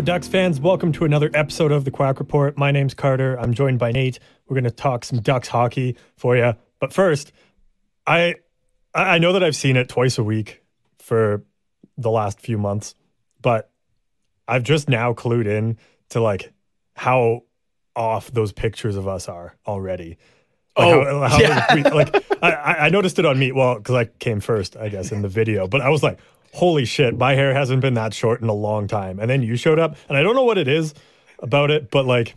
Hello, Ducks fans. Welcome to another episode of the Quack Report. My name's Carter. I'm joined by Nate. We're going to talk some Ducks hockey for you. But first, I I know that I've seen it twice a week for the last few months, but I've just now clued in to like how off those pictures of us are already. Like Oh, how, how yeah. we- like I, I I noticed it on me. Well, because I came first, I guess, in the video. But I was like, "Holy shit! My hair hasn't been that short in a long time." And then you showed up, and I don't know what it is about it, but like,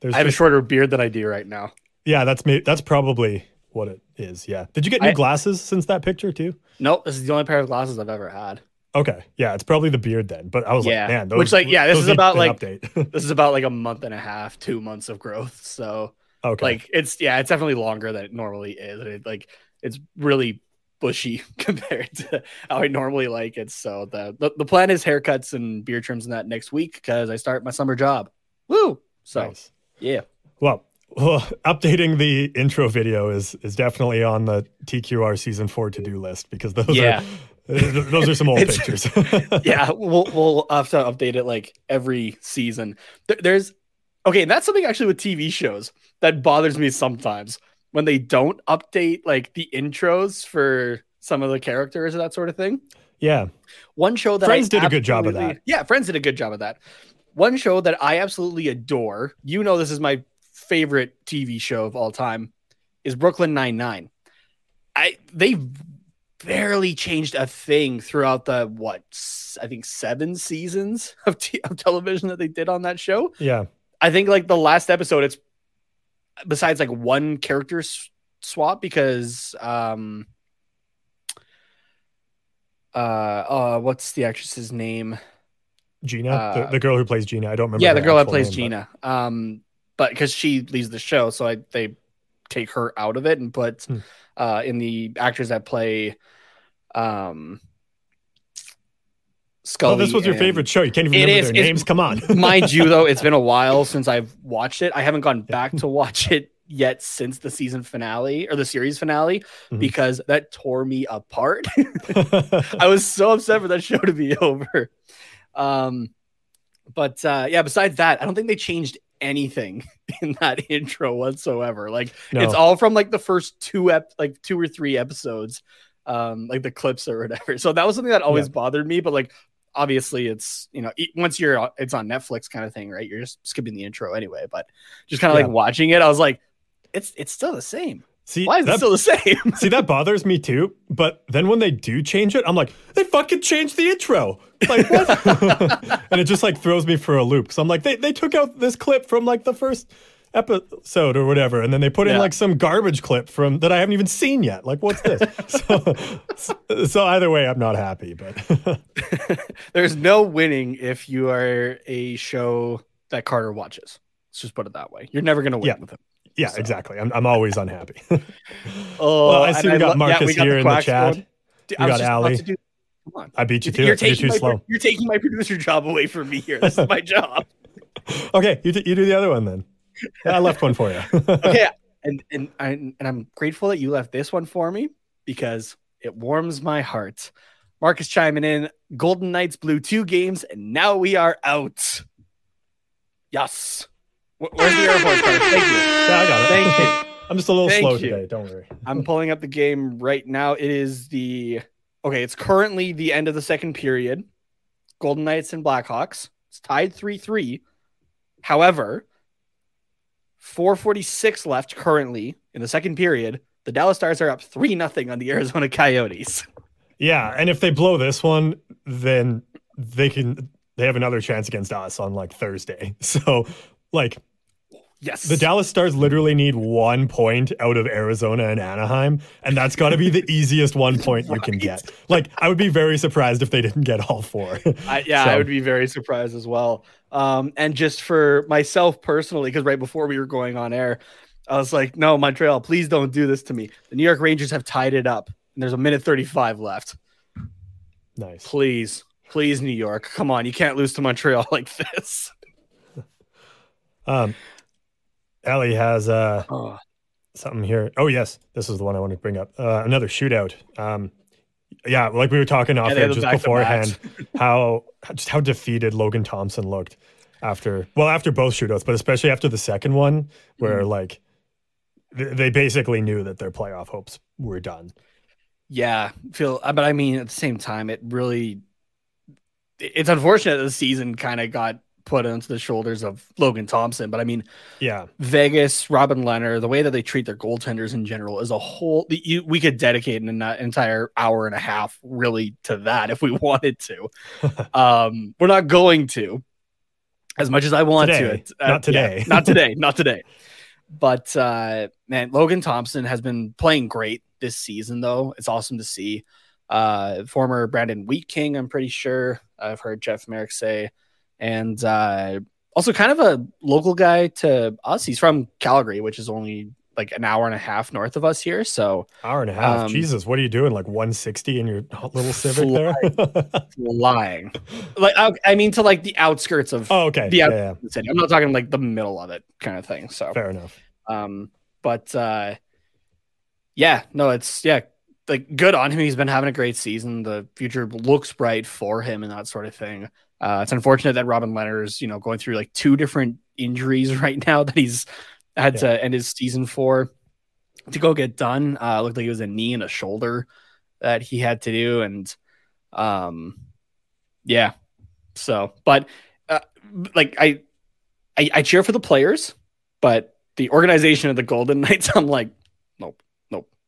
there's I have a shorter beard than I do right now. yeah, that's me. That's probably what it is. Yeah. Did you get new I- glasses since that picture too? Nope, this is the only pair of glasses I've ever had. Okay. Yeah, it's probably the beard then. But I was Yeah. like, man, those, Which, like, yeah, this is about, like- update. This is about like a month and a half, two months of growth. So okay. like it's yeah, it's definitely longer than it normally is. It, like it's really bushy compared to how I normally like it. So the, the the plan is haircuts and beard trims and that next week because I start my summer job. Woo! So nice. yeah. Well, well, updating the intro video is is definitely on the TQR season four to do list because those Yeah. are those are some old pictures. yeah, we'll we'll have to update it like every season. There- There's okay, and that's something actually with TV shows that bothers me sometimes when they don't update like the intros for some of the characters or that sort of thing. yeah. One show that Friends I did a good job of that. Yeah, Friends did a good job of that. One show that I absolutely adore. You know, this is my favorite TV show of all time. Is Brooklyn Nine Nine. I they barely changed a thing throughout the what I think seven seasons of, t- of television that they did on that show. Yeah. I think like the last episode, it's besides like one character s- swap because um uh uh what's the actress's name? Gina, Uh, the, the girl who plays Gina. I don't remember. yeah, the girl that plays name, Gina. Um, but because she leaves the show, so I they take her out of it and put Hmm. uh in the actors that play um but- Scully. Oh, this was your and- favorite show. You can't even remember is. their names. Come on. Mind you, though, it's been a while since I've watched it. I haven't gone back to watch it yet since the season finale or the series finale Mhm. because that tore me apart. I was so upset for that show to be over. Um, but uh, yeah, besides that, I don't think they changed anything in that intro whatsoever. Like No. it's all from like the first two ep, like two or three episodes, um, like the clips or whatever. So that was something that always Yeah. bothered me. But like obviously, it's you know once you're uh, it's on Netflix kind of thing, right? You're just skipping the intro anyway. But just kind of Yeah. like watching it, I was like, it's it's still the same. See, Why is that, it still the same? See, that bothers me too. But then when they do change it, I'm like, they fucking changed the intro. Like, what? and it just like throws me for a loop. so I'm like, they, they took out this clip from like the first episode or whatever. And then they put in like some garbage clip from that I haven't even seen yet. Like, what's this? so, so either way, I'm not happy. But There's no winning if you are a show that Carter watches. Let's just put it that way. You're never gonna win Yeah. with him. yeah, So. exactly. I'm, I'm always unhappy. Oh, Well, I see we got lo- Marcus we got here the in the chat. going. Dude, We I got Ali. to Come on. I beat you to You're it. You're too slow. you're taking my producer job away from me here. This is my job. Okay, you, d- you do the other one then. I left one for you. okay, and and I, and I'm grateful that you left this one for me because it warms my heart. Marcus chiming in. Golden Knights blew two games, and now we are out. Yes. Where's the airport card? Thank you. Yeah, I got it. Thank you. I'm just a little Thank slow you. today. Don't worry. I'm pulling up the game right now. It is the okay. It's currently the end of the second period. Golden Knights and Blackhawks. It's tied 3 3. However, 446 left currently in the second period. The Dallas Stars are up 3 0 on the Arizona Coyotes. Yeah, and if they blow this one, then they can they have another chance against us on like Thursday. So like Yes. the Dallas Stars literally need one point out of Arizona and Anaheim, and that's got to be the easiest one point you can get. Like, I would be very surprised if they didn't get all four. I, yeah, So- I would be very surprised as well. Um, and just for myself personally, because right before we were going on air, I was like, no, Montreal, please don't do this to me. The New York Rangers have tied it up, and there's a minute 35 left. nice. Please, please, New York, come on. You can't lose to Montreal like this. Um, Ellie has uh Oh, something here. Oh yes, this is the one I wanted to bring up. Uh, another shootout. Um, yeah, like we were talking off air just beforehand, how just how defeated Logan Thompson looked after well after both shootouts, but especially after the second one, where Mm-hmm. like th- they basically knew that their playoff hopes were done. yeah, feel, but I mean, at the same time, it really, it's unfortunate the season kind of got put onto the shoulders of Logan Thompson. But I mean, Yeah, Vegas, Robin Lehner, the way that they treat their goaltenders in general is a whole. You, we could dedicate an uh, entire hour and a half really to that if we wanted to. um, we're not going to, as much as I want Today. to. It, Not today. yeah, not today. Not today. But uh, man, Logan Thompson has been playing great this season, though. It's awesome to see. Uh, former Brandon Wheat King, I'm pretty sure. I've heard Jeff Marek say, and uh, also kind of a local guy to us. He's from Calgary, which is only like an hour and a half north of us here. So hour and a half. Um, Jesus, what are you doing? Like 160 in your little Civic there? lying, like I, I mean, to like the outskirts of oh, okay. the Yeah, yeah, the city. I'm not talking like the middle of it, kind of thing. So fair enough. Um, but uh, yeah, no, it's yeah, like good on him. He's been having a great season. The future looks bright for him and that sort of thing. Uh, it's unfortunate that Robin Lehner's, you know, going through like two different injuries right now that he's had Yeah. to end his season for to go get done. Uh, looked like it was a knee and a shoulder that he had to do, and um, yeah. So, but uh, like I, I, I cheer for the players, but the organization of the Golden Knights, I'm like, nope, nope,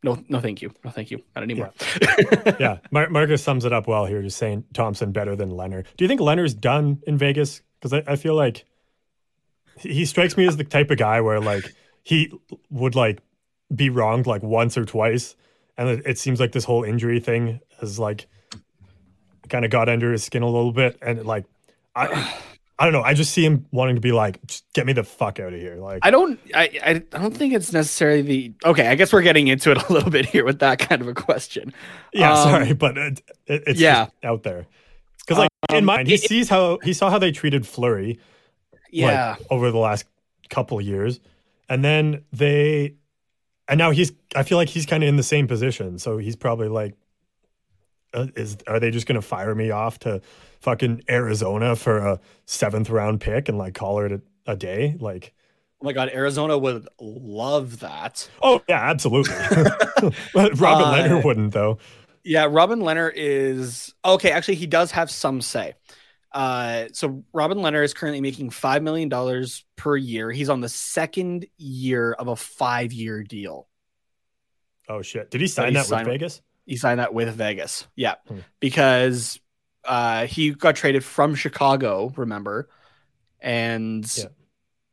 no, no, thank you, no, thank you, not anymore. yeah, Mar- Marcus sums it up well here, just saying Thompson better than Lehner. Do you think Lehner's done in Vegas? Because I, I feel like he he strikes me as the type of guy where like he would like be wronged like once or twice, and it, it seems like this whole injury thing has like kind of got under his skin a little bit, and like I. I don't know. I just see him wanting to be like, get me the fuck out of here. Like, I don't, I, I, don't think it's necessarily the. Okay, I guess we're getting into it a little bit here with that kind of a question. Yeah, Um, sorry, but it, it, it's yeah. out there. Because like in Um, mind, he it- sees how he saw how they treated Fleury Yeah, like over the last couple of years, and then they, and now he's. I feel like he's kind of in the same position, so he's probably like, uh, is are they just gonna fire me off to fucking Arizona for a seventh round pick and like call it a, a day? Like, oh my god, Arizona would love that. oh yeah, absolutely. but Robert Uh, Lehner wouldn't though. Yeah, Robin Lehner is okay. Actually, he does have some say. Uh, so Robin Lehner is currently making five million dollars per year. He's on the second year of a five-year deal. Oh shit! Did he sign he that signed- with Vegas? He signed that with Vegas. Yeah, Hmm. because uh, he got traded from Chicago. Remember, and Yeah.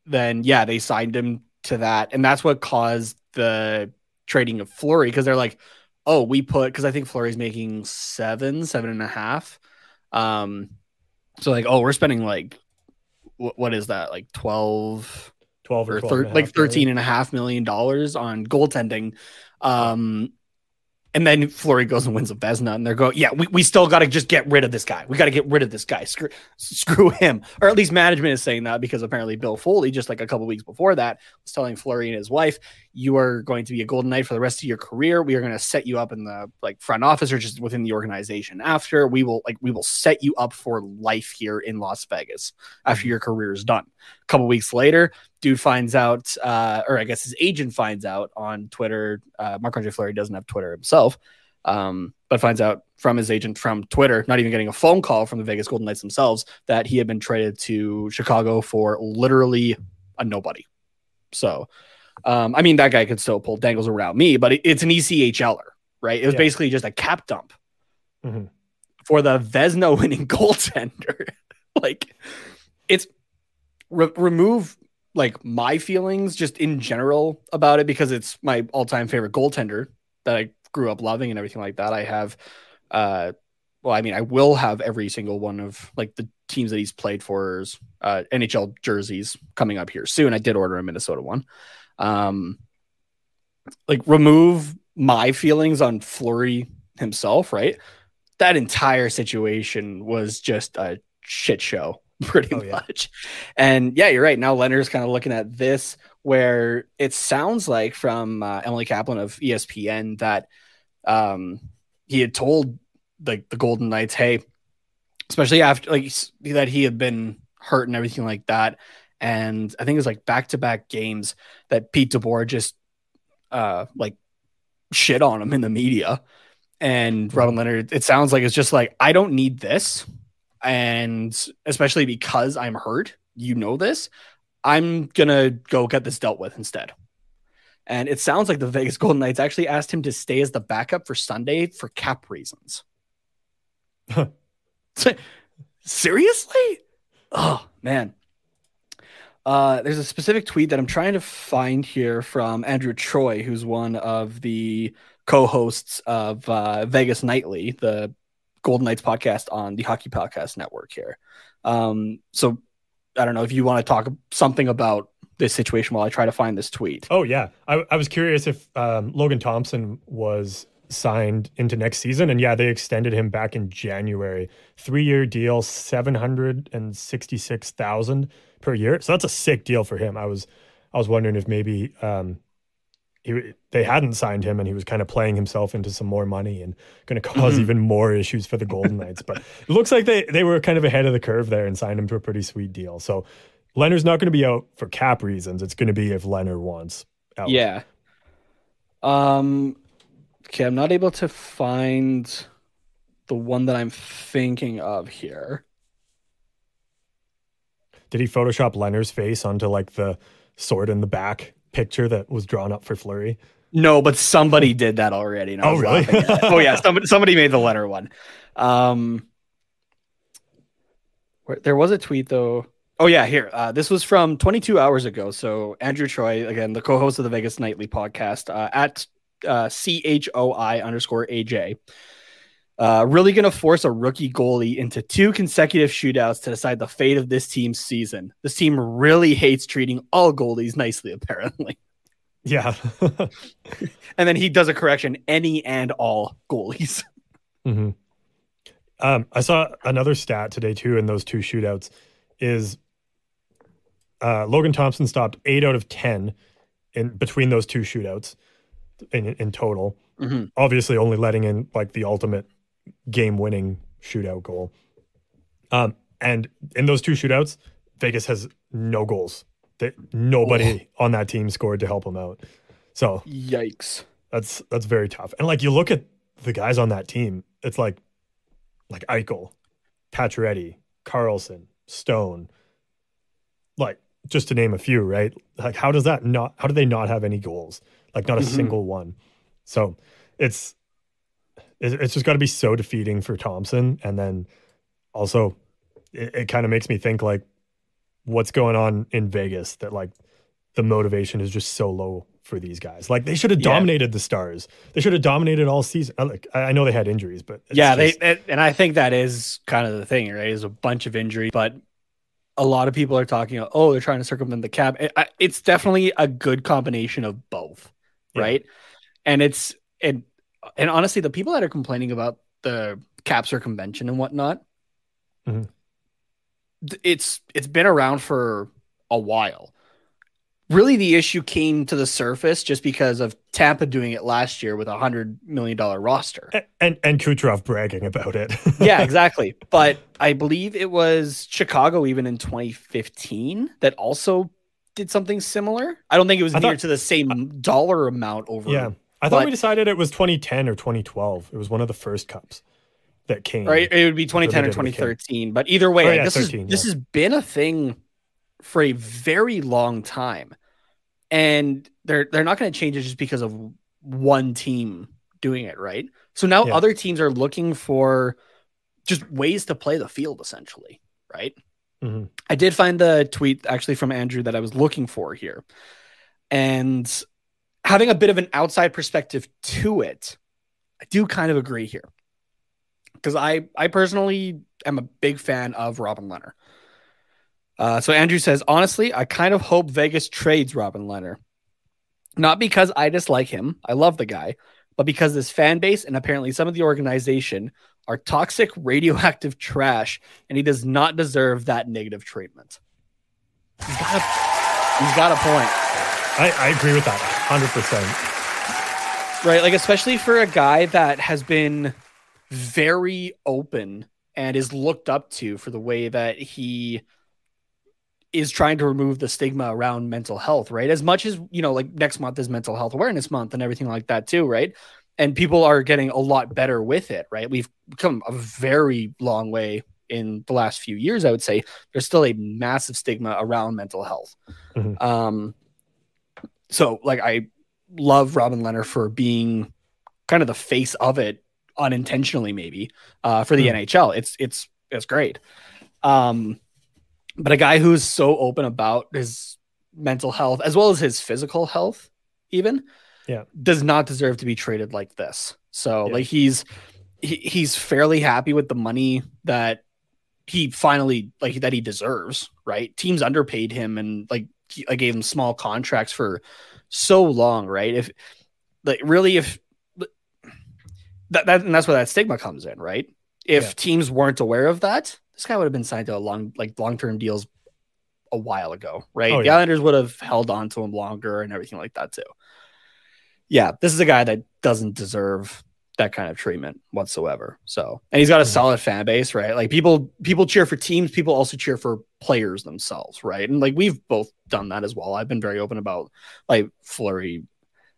then yeah, they signed him to that, and that's what caused the trading of Fleury because they're like, oh, we put because I think Fleury's making seven, seven and a half. Um, so like, oh, we're spending like, what, what is that? Like twelve Twelve or, or 12 thir- and like half million? 13 and a half million dollars on goaltending. Um, and then Fleury goes and wins a Vezina, and they're going, yeah, we, we still got to just get rid of this guy. We got to get rid of this guy. Screw, screw him. Or at least management is saying that because apparently Bill Foley, just like a couple weeks before that, was telling Fleury and his wife, you are going to be a Golden Knight for the rest of your career. We are going to set you up in the like front office or just within the organization. After we will like we will set you up for life here in Las Vegas after your career is done. A couple weeks later, dude finds out, uh, or I guess his agent finds out on Twitter. Uh, Marc Andre Fleury doesn't have Twitter himself, um, but finds out from his agent from Twitter, not even getting a phone call from the Vegas Golden Knights themselves, that he had been traded to Chicago for literally a nobody. So, um, I mean, that guy could still pull dangles around me, but it, it's an ECHLer, right? It was Yeah. basically just a cap dump Mhm. for the Vezina winning goaltender. like, it's re- remove like my feelings just in general about it because it's my all-time favorite goaltender that I grew up loving and everything like that. I have uh well, I mean, I will have every single one of like the teams that he's played for uh NHL jerseys coming up here soon. I did order a Minnesota one. Um like remove my feelings on Fleury himself, right? That entire situation was just a shit show, pretty Oh, yeah. much. And yeah, you're right. Now Lehner's kind of looking at this where it sounds like from uh, Emily Kaplan of ESPN that um, he had told like the Golden Knights, hey, especially after like that he had been hurt and everything like that. And I think it was like back to back games that Pete DeBoer just uh like shit on him in the media. And Robin Lehner, it sounds like it's just like, I don't need this. And especially because I'm hurt, you know this, I'm gonna go get this dealt with instead. And it sounds like the Vegas Golden Knights actually asked him to stay as the backup for Sunday for cap reasons. Seriously? Oh man. Uh, there's a specific tweet that I'm trying to find here from Andrew Choi, who's one of the co-hosts of uh, Vegas Nightly, the Golden Knights podcast on the Hockey Podcast Network here. Um, so I don't know if you want to talk something about this situation while I try to find this tweet. Oh yeah, I, I was curious if um, Logan Thompson was signed into next season, and yeah, they extended him back in January, three-year deal, seven hundred and sixty-six thousand per year. So that's a sick deal for him. I was I was wondering if maybe um, he they hadn't signed him, and he was kind of playing himself into some more money and going to because Mhm. even more issues for the Golden Knights. But it looks like they they were kind of ahead of the curve there and signed him to a pretty sweet deal. So. Lehner's not going to be out for cap reasons. It's going to be if Lehner wants out. Yeah. Um okay, I'm not able to find the one that I'm thinking of here. Did he Photoshop Lehner's face onto like the sword in the back picture that was drawn up for Fleury? No, but somebody did that already. Oh, really? laughing at it. oh yeah, somebody somebody made the letter one. Um where, there was a tweet though. Oh yeah, here. Uh, this was from 22 hours ago. So Andrew Choi, again, the co-host of the Vegas Nightly podcast, uh, at uh, C H O I underscore AJ. Uh, really going to force a rookie goalie into two consecutive shootouts to decide the fate of this team's season. This team really hates treating all goalies nicely, apparently. Yeah. And then he does a correction: any and all goalies. hmm Um, I saw another stat today too in those two shootouts is uh, Logan Thompson stopped eight out of ten in between those two shootouts in in total. Mhm. Obviously, only letting in like the ultimate game-winning shootout goal. Um, and in those two shootouts, Vegas has no goals. That nobody on that team scored to help them out. So Yikes! that's that's very tough. And like you look at the guys on that team, it's like like Eichel, Pacioretty, Karlsson, Stone, like just to name a few, right? Like how does that not how do they not have any goals? Like not a Mhm. single one. So it's it- it's just got to be so defeating for Thompson and then also it, it kind of makes me think like what's going on in Vegas that like the motivation is just so low for these guys. Like they should have Yeah. dominated the Stars. They should have dominated all season. Uh, Like I know they had injuries, but it's yeah, just- they and I think that is kind of the thing, right? Is a bunch of injuries, but a lot of people are talking. Oh, they're trying to circumvent the cap. It- it's definitely a good combination of both, Yeah. right? And it's and and honestly, the people that are complaining about the cap circumvention and whatnot, Mhm. th- it's it's been around for a while. Really, the issue came to the surface just because of Tampa doing it last year with a hundred million dollar roster. A- and and Kucherov bragging about it. yeah, exactly. But I believe it was Chicago even in 2015 that also did something similar. I don't think it was near to the same dollar amount over. yeah. I thought But- we decided it was 2010 or 2012. It was one of the first cups that came. right? It would be 2010 or did with Kane. 2013. But either way, Oh, yeah, this, 13, is, this has been a thing for a very long time. And they're they're not going to change it just because of one team doing it, right? So now Yeah. other teams are looking for just ways to play the field, essentially, right? Mhm. I did find the tweet actually from Andrew that I was looking for here. And having a bit of an outside perspective to it, I do kind of agree here. Because I I personally am a big fan of Robin Lehner. Uh, so Andrew says, honestly, I kind of hope Vegas trades Robin Lehner. Not because I dislike him, I love the guy, but because this fan base and apparently some of the organization are toxic, radioactive trash, and he does not deserve that negative treatment. He's got a, he's got a point. I, I agree with that 100%. Right. Like, especially for a guy that has been very open and is looked up to for the way that he is trying to remove the stigma around mental health, right? As much as, you know, like next month is mental health awareness month and everything like that, too, right? And people are getting a lot better with it, right? We've come a very long way in the last few years, I would say. There's still a massive stigma around mental health. Mhm. Um, so, like, I love Robin Lehner for being kind of the face of it unintentionally, maybe uh, for the Hmm. NHL. It's it's it's great. Um, but a guy who's so open about his mental health as well as his physical health, even, Yeah. does not deserve to be traded like this. So, Yeah. like, he's he, he's fairly happy with the money that he finally like that he deserves. Right? Teams underpaid him and like I gave him small contracts for so long, right? If like really if that, that and that's where that stigma comes in, right? If Yeah. teams weren't aware of that, this guy would have been signed to a long like long-term deals a while ago, right? Oh, the yeah. Islanders would have held on to him longer and everything like that too. Yeah, this is a guy that doesn't deserve that kind of treatment whatsoever. So, and he's got a Mhm. solid fan base, right? Like people people cheer for teams, people also cheer for players themselves, right? And like we've both done that as well. I've been very open about like Fleury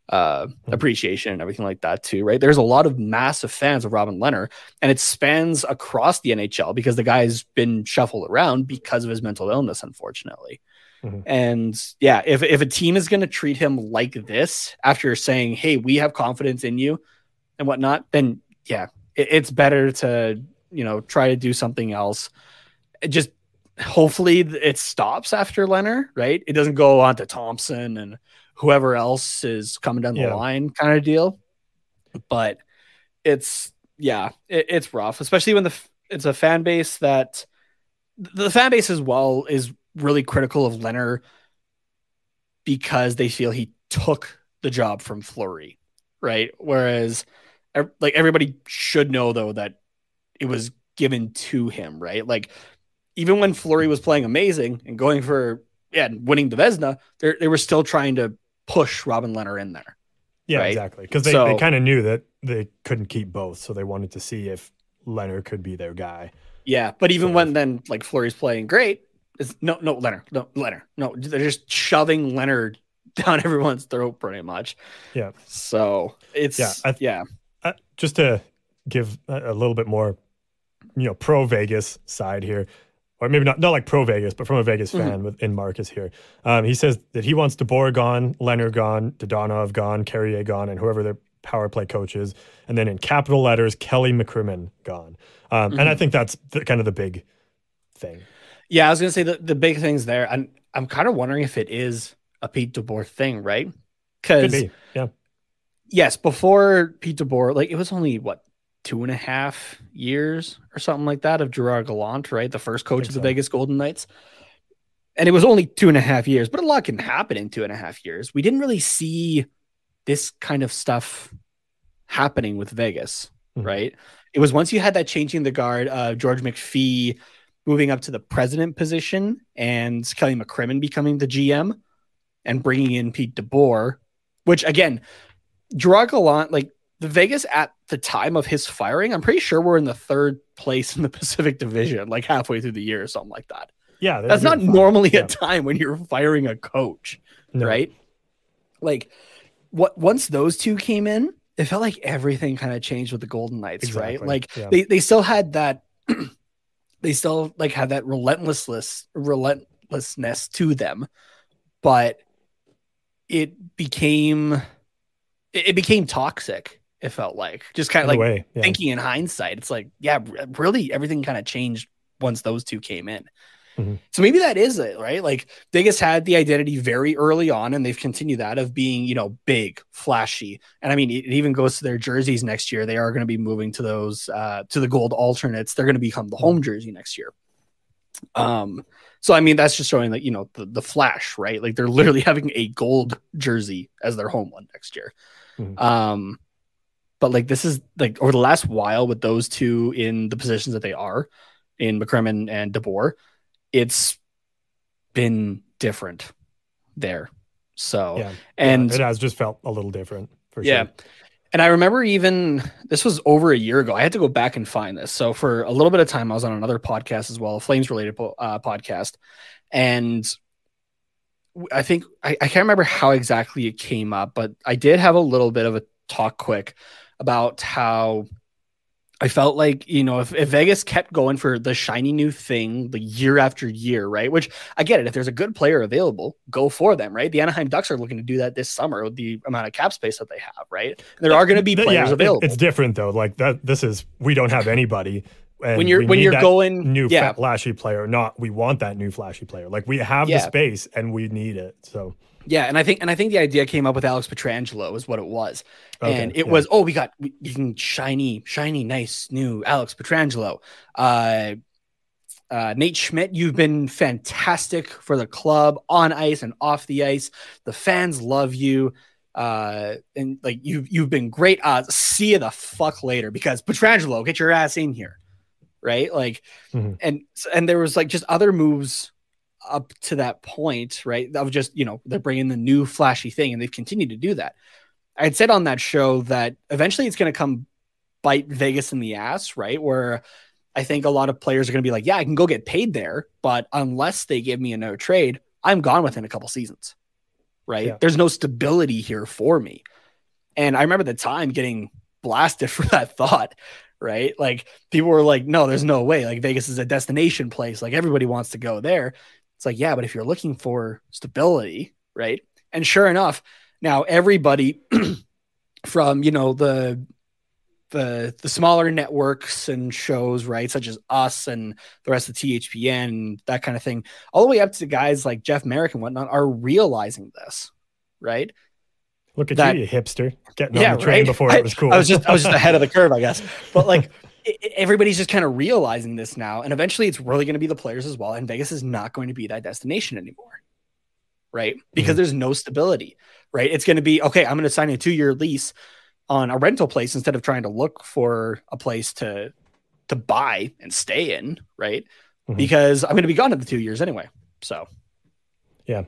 uh Mhm. appreciation and everything like that too, right? There's a lot of massive fans of Robin Lehner and it spans across the NHL because the guy's been shuffled around because of his mental illness, unfortunately. Mhm. And yeah, if if a team is going to treat him like this after saying, "Hey, we have confidence in you," and whatnot, then yeah, it, it's better to you know try to do something else. It just hopefully it stops after Lehner, right? It doesn't go on to Thompson and whoever else is coming down the Yeah. line, kind of deal. But it's yeah, it, it's rough, especially when the it's a fan base that the fan base as well is really critical of Lehner because they feel he took the job from Fleury, right? Whereas, like everybody should know though that it was given to him, right? Like even when Fleury was playing amazing and going for yeah, and winning the Vezina, they they were still trying to push Robin Lehner in there. Yeah, Right. exactly. Because they, So- they kind of knew that they couldn't keep both. So they wanted to see if Lehner could be their guy. Yeah, but even So- when then like Fleury's playing great, it's no no Lehner, no Lehner, no. They're just shoving Lehner down everyone's throat pretty much. Yeah. So it's Yeah, I- yeah. Uh, just to give a, a little bit more, you know, pro Vegas side here, or maybe not not like pro Vegas, but from a Vegas Mm-hmm. fan within Marcus here. Um, he says that he wants DeBoer gone, Lehner gone, Dadonov gone, Carrier gone, and whoever their power play coach is, and then in capital letters, Kelly McCrimmon gone. Um, Mm-hmm. And I think that's the, kind of the big thing. Yeah, I was gonna say the, the big things there. I'm I'm kind of wondering if it is a Pete DeBoer thing, right? Because be, yeah, yes, before Pete DeBoer, like it was only what two and a half years or something like that of Gerard Gallant, right? The first coach of the so. Vegas Golden Knights. And it was only two and a half years, but a lot can happen in two and a half years. We didn't really see this kind of stuff happening with Vegas, Mhm. right? It was once you had that changing the guard, uh, George McPhee moving up to the president position and Kelly McCrimmon becoming the GM and bringing in Pete DeBoer, which again, Gerard Gallant, like the Vegas at the time of his firing, I'm pretty sure we're in the third place in the Pacific Division, like halfway through the year or something like that. yeah. That's not normally Yeah. a time when you're firing a coach, No. right? Like what once those two came in, it felt like everything kind of changed with the Golden Knights, Exactly, right? Like yeah. they they still had that they still like had that relentlessness relentlessness to them, but it became it, it became toxic. It felt like just kind of like way, yeah. thinking in hindsight, it's like, yeah, really everything kind of changed once those two came in. Mhm. So maybe that is it, right? Like Vegas had the identity very early on, and they've continued that of being, you know, big, flashy. And I mean, it, it even goes to their jerseys next year. They are going to be moving to those uh, to the gold alternates. They're going to become the home jersey next year. Um, so I mean, that's just showing that you know the the flash, right? Like they're literally having a gold jersey as their home one next year. Mhm. Um, but like this is like over the last while with those two in the positions that they are in McCrimmon and DeBoer, it's been different there. So Yeah. and it has just felt a little different for yeah. sure. And I remember even this was over a year ago. I had to go back and find this. So for a little bit of time, I was on another podcast as well, a Flames related uh, podcast, and I think I, I can't remember how exactly it came up, but I did have a little bit of a talk quick about how I felt like you know if, if Vegas kept going for the shiny new thing the year after year, right? Which I get it. If there's a good player available, go for them, right? The Anaheim Ducks are looking to do that this summer with the amount of cap space that they have, right? There are going to be players yeah, available. it's different though. Like that. This is we don't have anybody. and when you're we when need you're that going, new yeah, flashy player. Not we want that new flashy player. Like we have the space and we need it. So yeah, and I think and I think the idea came up with Alex Pietrangelo is what it was, Okay, and it yeah. was oh we got we, you can shiny shiny nice new Alex Pietrangelo, uh, uh, Nate Schmidt, you've been fantastic for the club on ice and off the ice. The fans love you. Uh, and like you've you've been great. Uh, see you the fuck later because Pietrangelo, get your ass in here, right? Like, Mhm. and and there was like just other moves up to that point, right? Of just you know they're bringing the new flashy thing, and they've continued to do that. I had said on that show that eventually it's going to come bite Vegas in the ass, right? Where I think a lot of players are going to be like, yeah, I can go get paid there, but unless they give me a no trade, I'm gone within a couple seasons, right? Yeah. There's no stability here for me. And I remember the time getting blasted for that thought, right? Like people were like, no, there's no way. Like Vegas is a destination place. Like everybody wants to go there. It's like, yeah, but if you're looking for stability, right? And sure enough, now everybody from, you know, the the the smaller networks and shows, right, such as us and the rest of THPN and that kind of thing, all the way up to guys like Jeff Marek and whatnot, are realizing this, right? look at That- you, you hipster, getting on the train before I, it was cool. I was just I was just ahead of the curve, I guess. But like everybody's just kind of realizing this now, and eventually it's really going to be the players as well. And Vegas is not going to be that destination anymore, right? Because Mhm. there's no stability, right? It's going to be okay. I'm going to sign a two year lease on a rental place instead of trying to look for a place to to buy and stay in, right? Mhm. Because I'm going to be gone in the two years anyway. So yeah.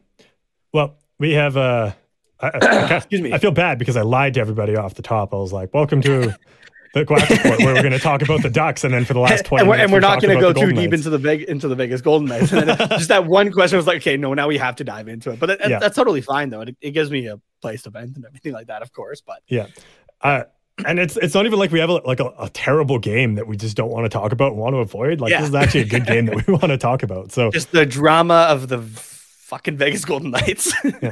well, we have uh, I, I, I- excuse me. I feel bad because I lied to everybody off the top. I was like, "Welcome to the Quack Report, where we're going to talk about the Ducks," and then for the last twenty and we're, minutes, and we're we not going to go too deep Knights. into the big into the Vegas Golden Knights. And then just that one question was like, okay, no, now we have to dive into it. But that, Yeah. that's totally fine though. It, it gives me a place to vent and everything like that, of course. But yeah. Uh, and it's it's not even like we have a, like a, a terrible game that we just don't want to talk about and want to avoid. Like Yeah. this is actually a good game that we want to talk about. So just the drama of the fucking Vegas Golden Knights.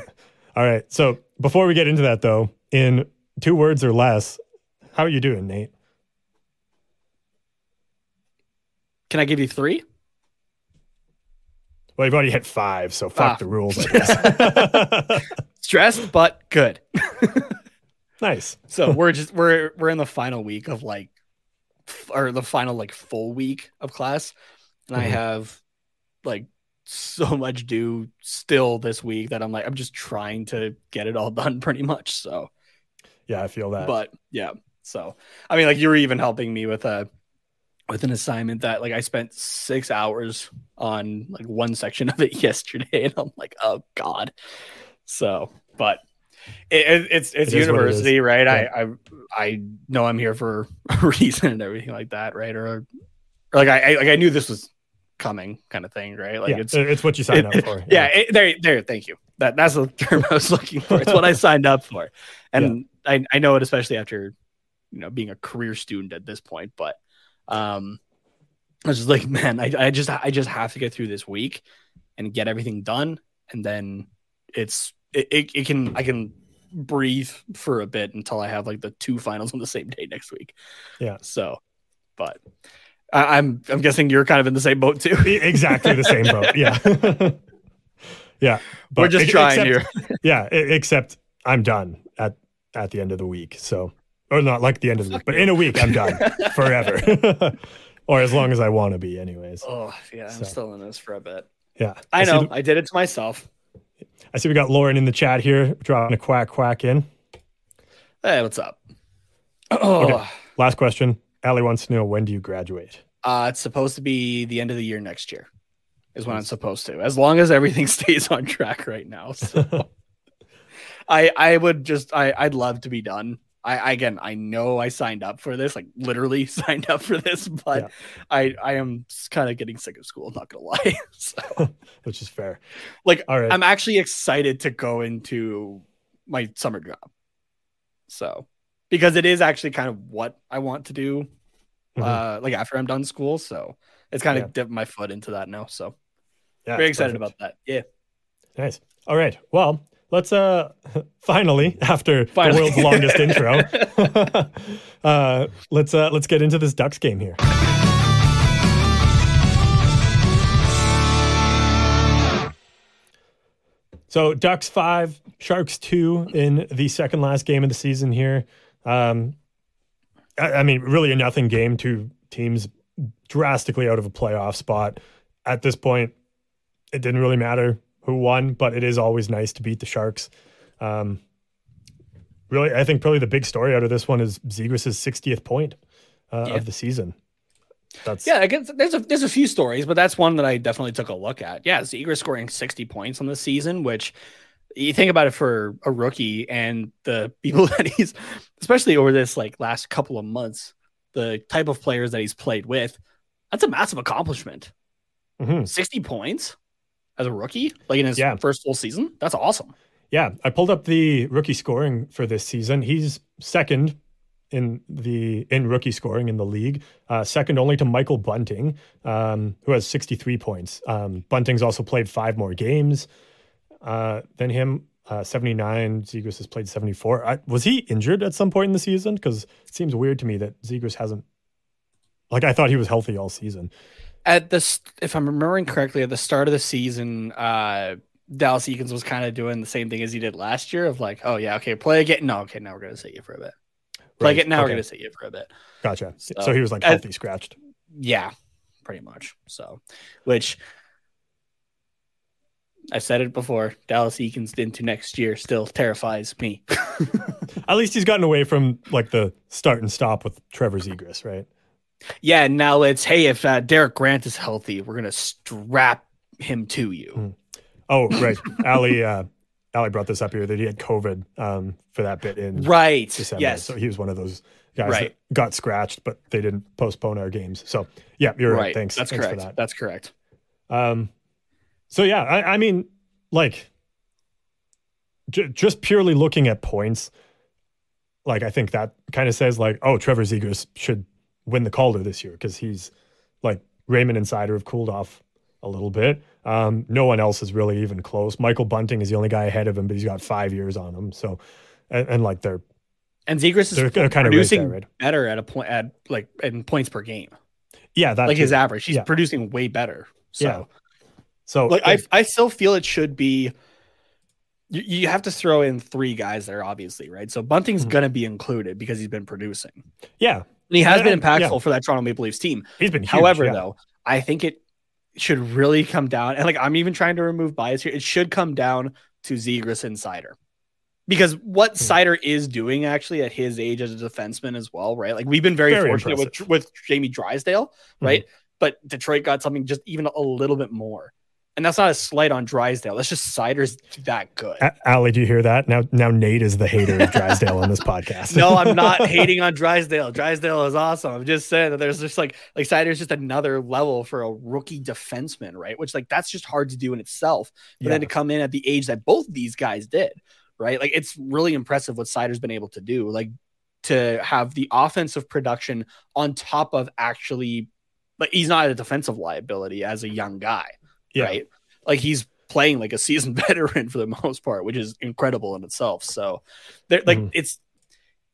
all right. So before we get into that though, in two words or less, how are you doing, Nate? Can I give you three? Well, you've already hit five, so fuck Ah. the rules. I. Stressed but good. nice. So we're just we're we're in the final week of like or the final like full week of class. And I Mhm. have like so much due still this week that I'm like I'm just trying to get it all done pretty much. So Yeah, I feel that. but yeah so i mean like you were even helping me with a with an assignment that like i spent six hours on like one section of it yesterday and i'm like oh god. So but it, it- it's it's It what it university right? Yeah. I, I i know i'm here for a reason and everything like that right? Or, or like I, I like i knew this was coming kind of thing right? Like yeah, it's it's what you signed up for. yeah, it, there there thank you. That that's the term I was looking for. It's what I signed up for, and I I know it especially after you know being a career student at this point. But um, I was just like, man, I I just I just have to get through this week and get everything done, and then it's it, it, it can I can breathe for a bit until I have like the two finals on the same day next week. Yeah. So, but I, I'm I'm guessing you're kind of in the same boat too. Exactly the same boat. Yeah. yeah. We're just trying except- here. Yeah. Except I'm done at, at the end of the week. So, or not like the end of the week, but in a week, I'm done forever. or as long as I want to be, anyways. Oh yeah, I'm still in this for a bit. Yeah. I see know. the- I did it to myself. I see we got Lauren in the chat here, dropping a quack quack in. Hey, what's up? Oh, Okay. Last question. Allie wants to know when do you graduate? uh, it's supposed to be the end of the year next year. Is when I'm supposed to, as long as everything stays on track right now. So I I would just I I'd love to be done. I again I know I signed up for this, like literally signed up for this, but Yeah. I I am kind of getting sick of school. I'm not gonna lie. so Which is fair. like All right. I'm actually excited to go into my summer job. So because it is actually kind of what I want to do Mhm. uh like after I'm done school. So it's kind of Yeah. dipped my foot into that now. So Yeah, very excited perfect. about that. Yeah. Nice. All right. Well, let's uh finally after Finally. the world's longest intro, uh let's uh let's get into this Ducks game here. So Ducks five, Sharks two in the second last game of the season here. Um, I, I mean, really a nothing game. Two teams drastically out of a playoff spot. At this point, it didn't really matter who won, but it is always nice to beat the Sharks. Um, really, I think probably the big story out of this one is Zegras' 60th point uh, Yeah. of the season. That's Yeah, I guess there's a there's a few stories, but that's one that I definitely took a look at. Yeah, Ziegler scoring 60 points on the season, which you think about it for a rookie and the people that he's especially over this like last couple of months, the type of players that he's played with, that's a massive accomplishment. Mhm. 60 points as a rookie, like in his Yeah. first full season. That's awesome. Yeah, I pulled up the rookie scoring for this season. He's second in the in rookie scoring in the league, uh, second only to Michael Bunting, um, who has 63 points. Um, Bunting's also played five more games uh, than him, uh, 79. Zegras has played 74. I, was he injured at some point in the season? Because it seems weird to me that Zegras hasn't. Like I thought he was healthy all season. At this, if I'm remembering correctly, at the start of the season, uh, Dallas Eakins was kind of doing the same thing as he did last year of like, oh yeah, okay, play again. No, okay, now we're gonna sit you for a bit. Play Right, again. Now we're gonna sit you for a bit. Gotcha. So, So, he was like uh, healthy scratched. Yeah, pretty much. So, which I've said it before, Dallas Eakins into next year still terrifies me. At least he's gotten away from like the start and stop with Trevor Zegras, right? Yeah, now it's hey, if uh, Derek Grant is healthy, we're gonna strap him to you. Mm. Oh, right. Ali, uh, Ali brought this up here that he had COVID um, for that bit in Right. December. Yes. So he was one of those guys Right. that got scratched, but they didn't postpone our games. So yeah, you're right. right. Thanks. That's Thanks correct. for that. That's correct. Um, so yeah, I, I mean, like, j- just purely looking at points, like I think that kind of says like, oh, Trevor Zegras should win the Calder this year because he's like Raymond and Seider have cooled off a little bit. Um, no one else is really even close. Michael Bunting is the only guy ahead of him, but he's got five years on him. So, and, and like they're And they're is kind of right producing there, right? better at a point at like in points per game. Yeah, that like his average. He's Yeah. producing way better. So Yeah. So like I I still feel it should be you, you have to throw in three guys there, obviously, right? So Bunting's Mhm. gonna be included because he's been producing. yeah, And he has Yeah, been impactful yeah. for that Toronto Maple Leafs team. he's been. Huge, However, yeah. though, I think it should really come down, and like I'm even trying to remove bias here. It should come down to Zegras and Seider. Because what Hmm. Seider is doing actually at his age as a defenseman as well, right? Like we've been very, Very fortunate with impressive. with Jamie Drysdale, Mm-hmm. right? But Detroit got something just even a little bit more. And that's not a slight on Drysdale. That's just Seider's that good. A- Allie, do you hear that? Now, now Nate is the hater of Drysdale on this podcast. no, I'm not hating on Drysdale. Drysdale is awesome. I'm just saying that there's just like like Seider's just another level for a rookie defenseman, right? Which like that's just hard to do in itself. But Yeah. then to come in at the age that both these guys did, right? Like it's really impressive what Seider's been able to do. Like to have the offensive production on top of actually like he's not a defensive liability as a young guy, Yeah. right? Like he's playing like a seasoned veteran for the most part, which is incredible in itself. So they're like Mhm. it's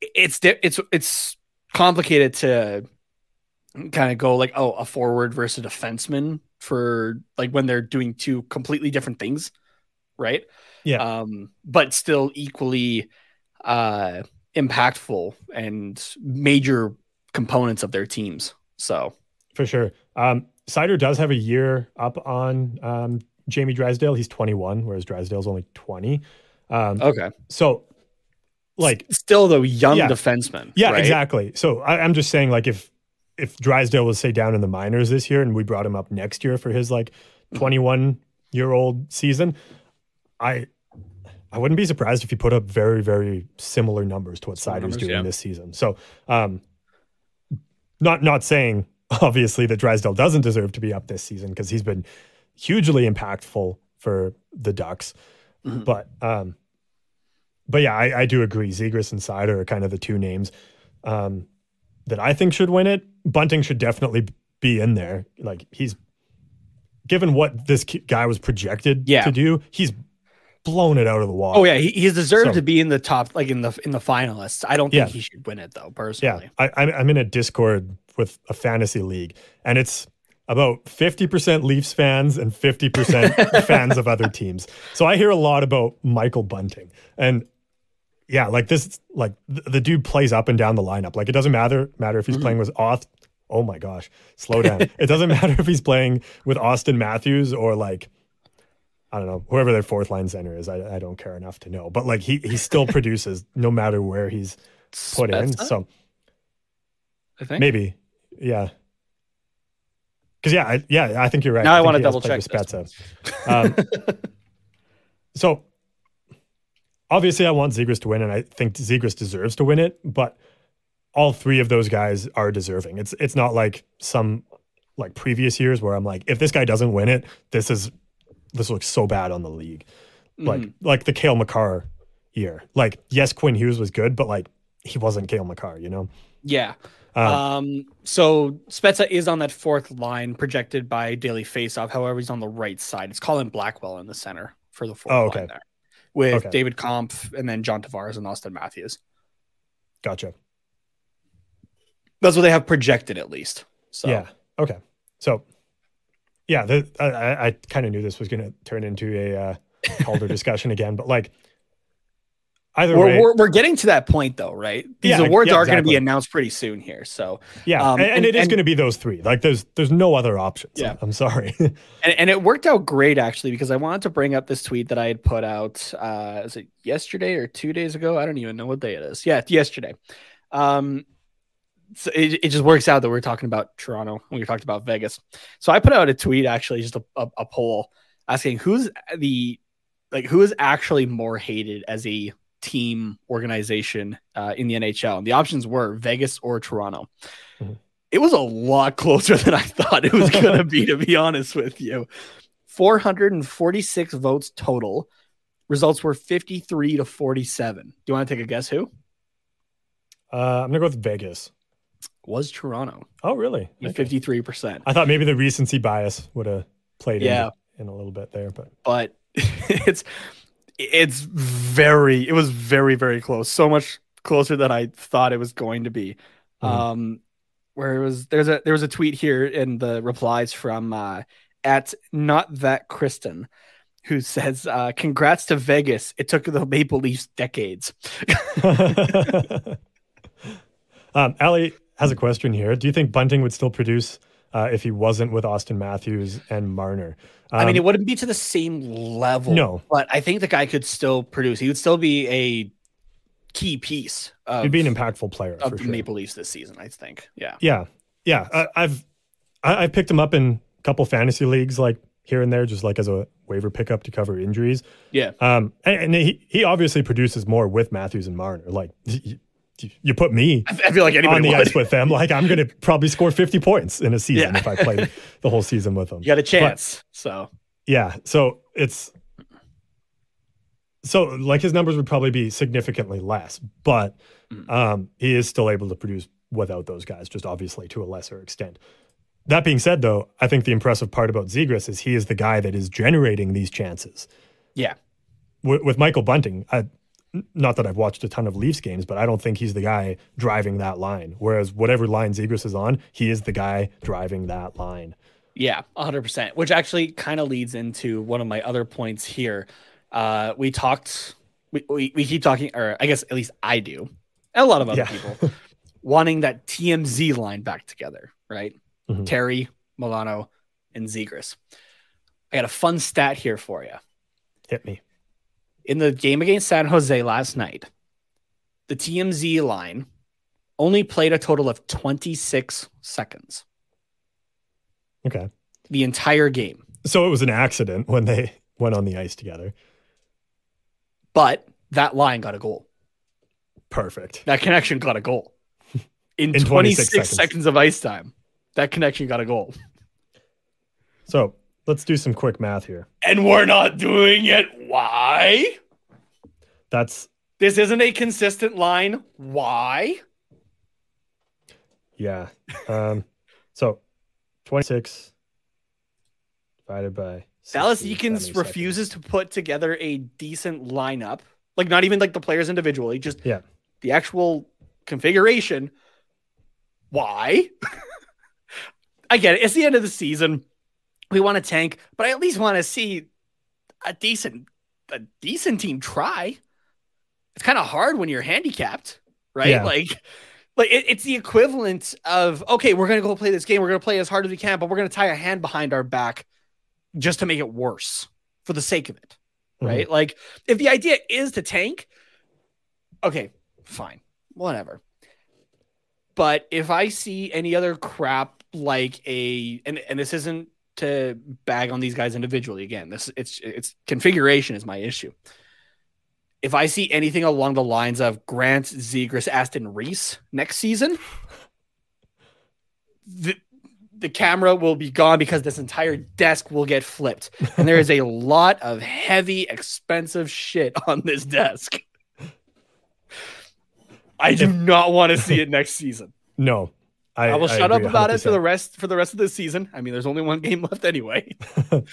it's it's it's complicated to kind of go like oh a forward versus a defenseman for like when they're doing two completely different things, right? Yeah. Um, but still equally uh impactful and major components of their teams. So For sure. Um, Seider does have a year up on um, Jamie Drysdale. He's 21, whereas Drysdale's only 20. Um, okay, So, like, still the young Yeah. defenseman. yeah, right? exactly. So I, I'm just saying, like, if if Drysdale was say down in the minors this year, and we brought him up next year for his like 21 year old season, I I wouldn't be surprised if he put up very very similar numbers to what Seider's doing yeah. this season. So, um, not not saying obviously that Drysdale doesn't deserve to be up this season because he's been hugely impactful for the Ducks, Mhm. but um, but yeah, I, I do agree. Zegras and Seider are kind of the two names um, that I think should win it. Bunting should definitely be in there. Like he's given what this guy was projected Yeah. to do, he's blown it out of the water. Oh yeah, he, he's deserved So- to be in the top, like in the in the finalists. I don't think Yeah. he should win it though, Yeah, personally. I, I'm I'm in a Discord with a fantasy league, and it's about 50% Leafs fans and 50% fans of other teams. So I hear a lot about Michael Bunting, and yeah, like this, like the, the dude plays up and down the lineup. Like it doesn't matter matter if he's Mhm. playing with Oth. Oh my gosh, slow down. it doesn't matter if he's playing with Auston Matthews or like. I don't know whoever their fourth line center is. I, I don't care enough to know, but like he he still produces no matter where he's put in. So I think. Maybe, yeah. Because yeah, I, yeah, I think you're right. Now I think wanna double check Spezza. Um, so obviously, I want Zegras to win, and I think Zegras deserves to win it. But all three of those guys are deserving. It's it's not like some like previous years where I'm like, if this guy doesn't win it, this is this looks so bad on the league. Like Mhm. like the Cale Makar year. Like yes, Quinn Hughes was good, but like he wasn't Cale Makar. You know. yeah. Um, Um, so Spezza is on that fourth line projected by Daily Faceoff. However, he's on the right side. It's Colin Blackwell in the center for the fourth Oh, okay. line there, with Okay. David Kampf and then John Tavares and Auston Matthews. gotcha. That's what they have projected at least. So Yeah. Okay. So, yeah, the, I- I, kind of knew this was going to turn into a uh, Calder discussion again, but like either we're, way, we're, we're getting to that point though, right? These Yeah, awards yeah, are going to be announced pretty soon here. So yeah, um, and, and and- it is going to be those three. Like, there's there's no other options. Yeah. I'm sorry. and, and it worked out great actually because I wanted to bring up this tweet that I had put out. Uh, is it yesterday or two days ago? I don't even know what day it is. Yeah, yesterday. Um, so it, it just works out that we're talking about Toronto when we talked about Vegas. So I put out a tweet actually, just a, a, a poll asking who's the like who is actually more hated as a team organization uh, in the NHL, and the options were Vegas or Toronto. Mhm. It was a lot closer than I thought it was going to be, to be honest with you. 446 votes total. Results were 53 to 47. Do you want to take a guess who? uh, I'm gonna go with Vegas. Was Toronto Oh, really? 53%. I thought maybe the recency bias would have played Yeah. in, in a little bit there, but but it's it's very it was very very close so much closer than i thought it was going to be Mhm. um where it was there's a there was a tweet here in the replies from uh at not that kristen who says uh congrats to vegas it took the maple leafs decades um, Allie has a question here. Do you think Bunting would still produce uh, if he wasn't with Auston Matthews and Marner? Um, i mean it wouldn't be to the same level no, but i think the guy could still produce he would still be a key piece of, he'd be an impactful player of for the sure. maple leafs this season i think yeah Yeah, yeah. I, I've I, I've picked him up in a couple fantasy leagues like here and there, just like as a waiver pickup to cover injuries. Yeah. Um, and, and he, he obviously produces more with Matthews and Marner. Like you, put me I feel like anybody on the would. ice with them, like I'm going to probably score 50 points in a season Yeah. if I play the whole season with them. You got a chance. so Yeah. So it's so like his numbers would probably be significantly less, but Mm. um, he is still able to produce without those guys, just obviously to a lesser extent. That being said, though, I think the impressive part about Zegras is he is the guy that is generating these chances. yeah. With, with Michael Bunting, I, not that I've watched a ton of Leafs games, but I don't think he's the guy driving that line. Whereas whatever line Zegras is on, he is the guy driving that line. Yeah, 100%, which actually kind of leads into one of my other points here. Uh, we talked, we, we, we keep talking, or I guess at least I do, and a lot of other Yeah. people, wanting that TMZ line back together, right? Mhm. Terry, Milano, and Zegras. I got a fun stat here for you. Hit me. In the game against San Jose last night, the TMZ line only played a total of 26 seconds Okay. the entire game. So it was an accident when they went on the ice together. But that line got a goal. Perfect. That connection got a goal. In, In 26, 26 seconds. seconds. of ice time, that connection got a goal. So let's do some quick math here. And we're not doing it. Why? That's This isn't a consistent line. Why? yeah. Um, so twenty six divided by Dallas 60, Eakins 70 refuses to put together a decent lineup. Like not even like the players individually, just Yeah. the actual configuration. Why? I get it. It's the end of the season. We want to tank, but I at least want to see a decent a decent team try. It's kind of hard when you're handicapped, right? Yeah. Like like it, it's the equivalent of okay, we're gonna go play this game. We're gonna play as hard as we can, but we're gonna tie a hand behind our back just to make it worse for the sake of it, Mhm. right? Like if the idea is to tank, okay, fine, whatever. But if I see any other crap like a and and this isn't to bag on these guys individually again, this it's it's configuration is my issue. If I see anything along the lines of Grant Zegras, Aston Reese next season, the the camera will be gone because this entire desk will get flipped. And there is a lot of heavy, expensive shit on this desk. I do not want to see it next season. No, I, I, will shut up about it for the rest for the rest of the season. I mean, there's only one game left anyway.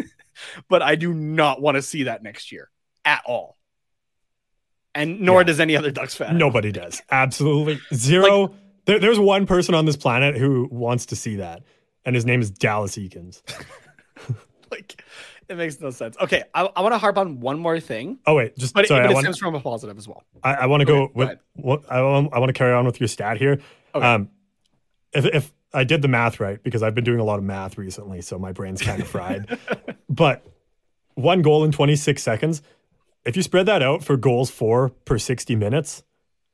but I do not want to see that next year at all. And nor Yeah. does any other Ducks fan. Nobody does. Absolutely zero. there, there's one person on this planet who wants to see that, and his name is Dallas Eakins. like it makes no sense. Okay, I, I want to harp on one more thing, Oh wait, just but, sorry. but I it want, stems from a positive as well. I, I want to go go with what I want. I want to carry on with your stat here. Okay. Um, if, if I did the math right, because I've been doing a lot of math recently, so my brain's kind of fried. but one goal in 26 seconds. If you spread that out for goals for per 60 minutes,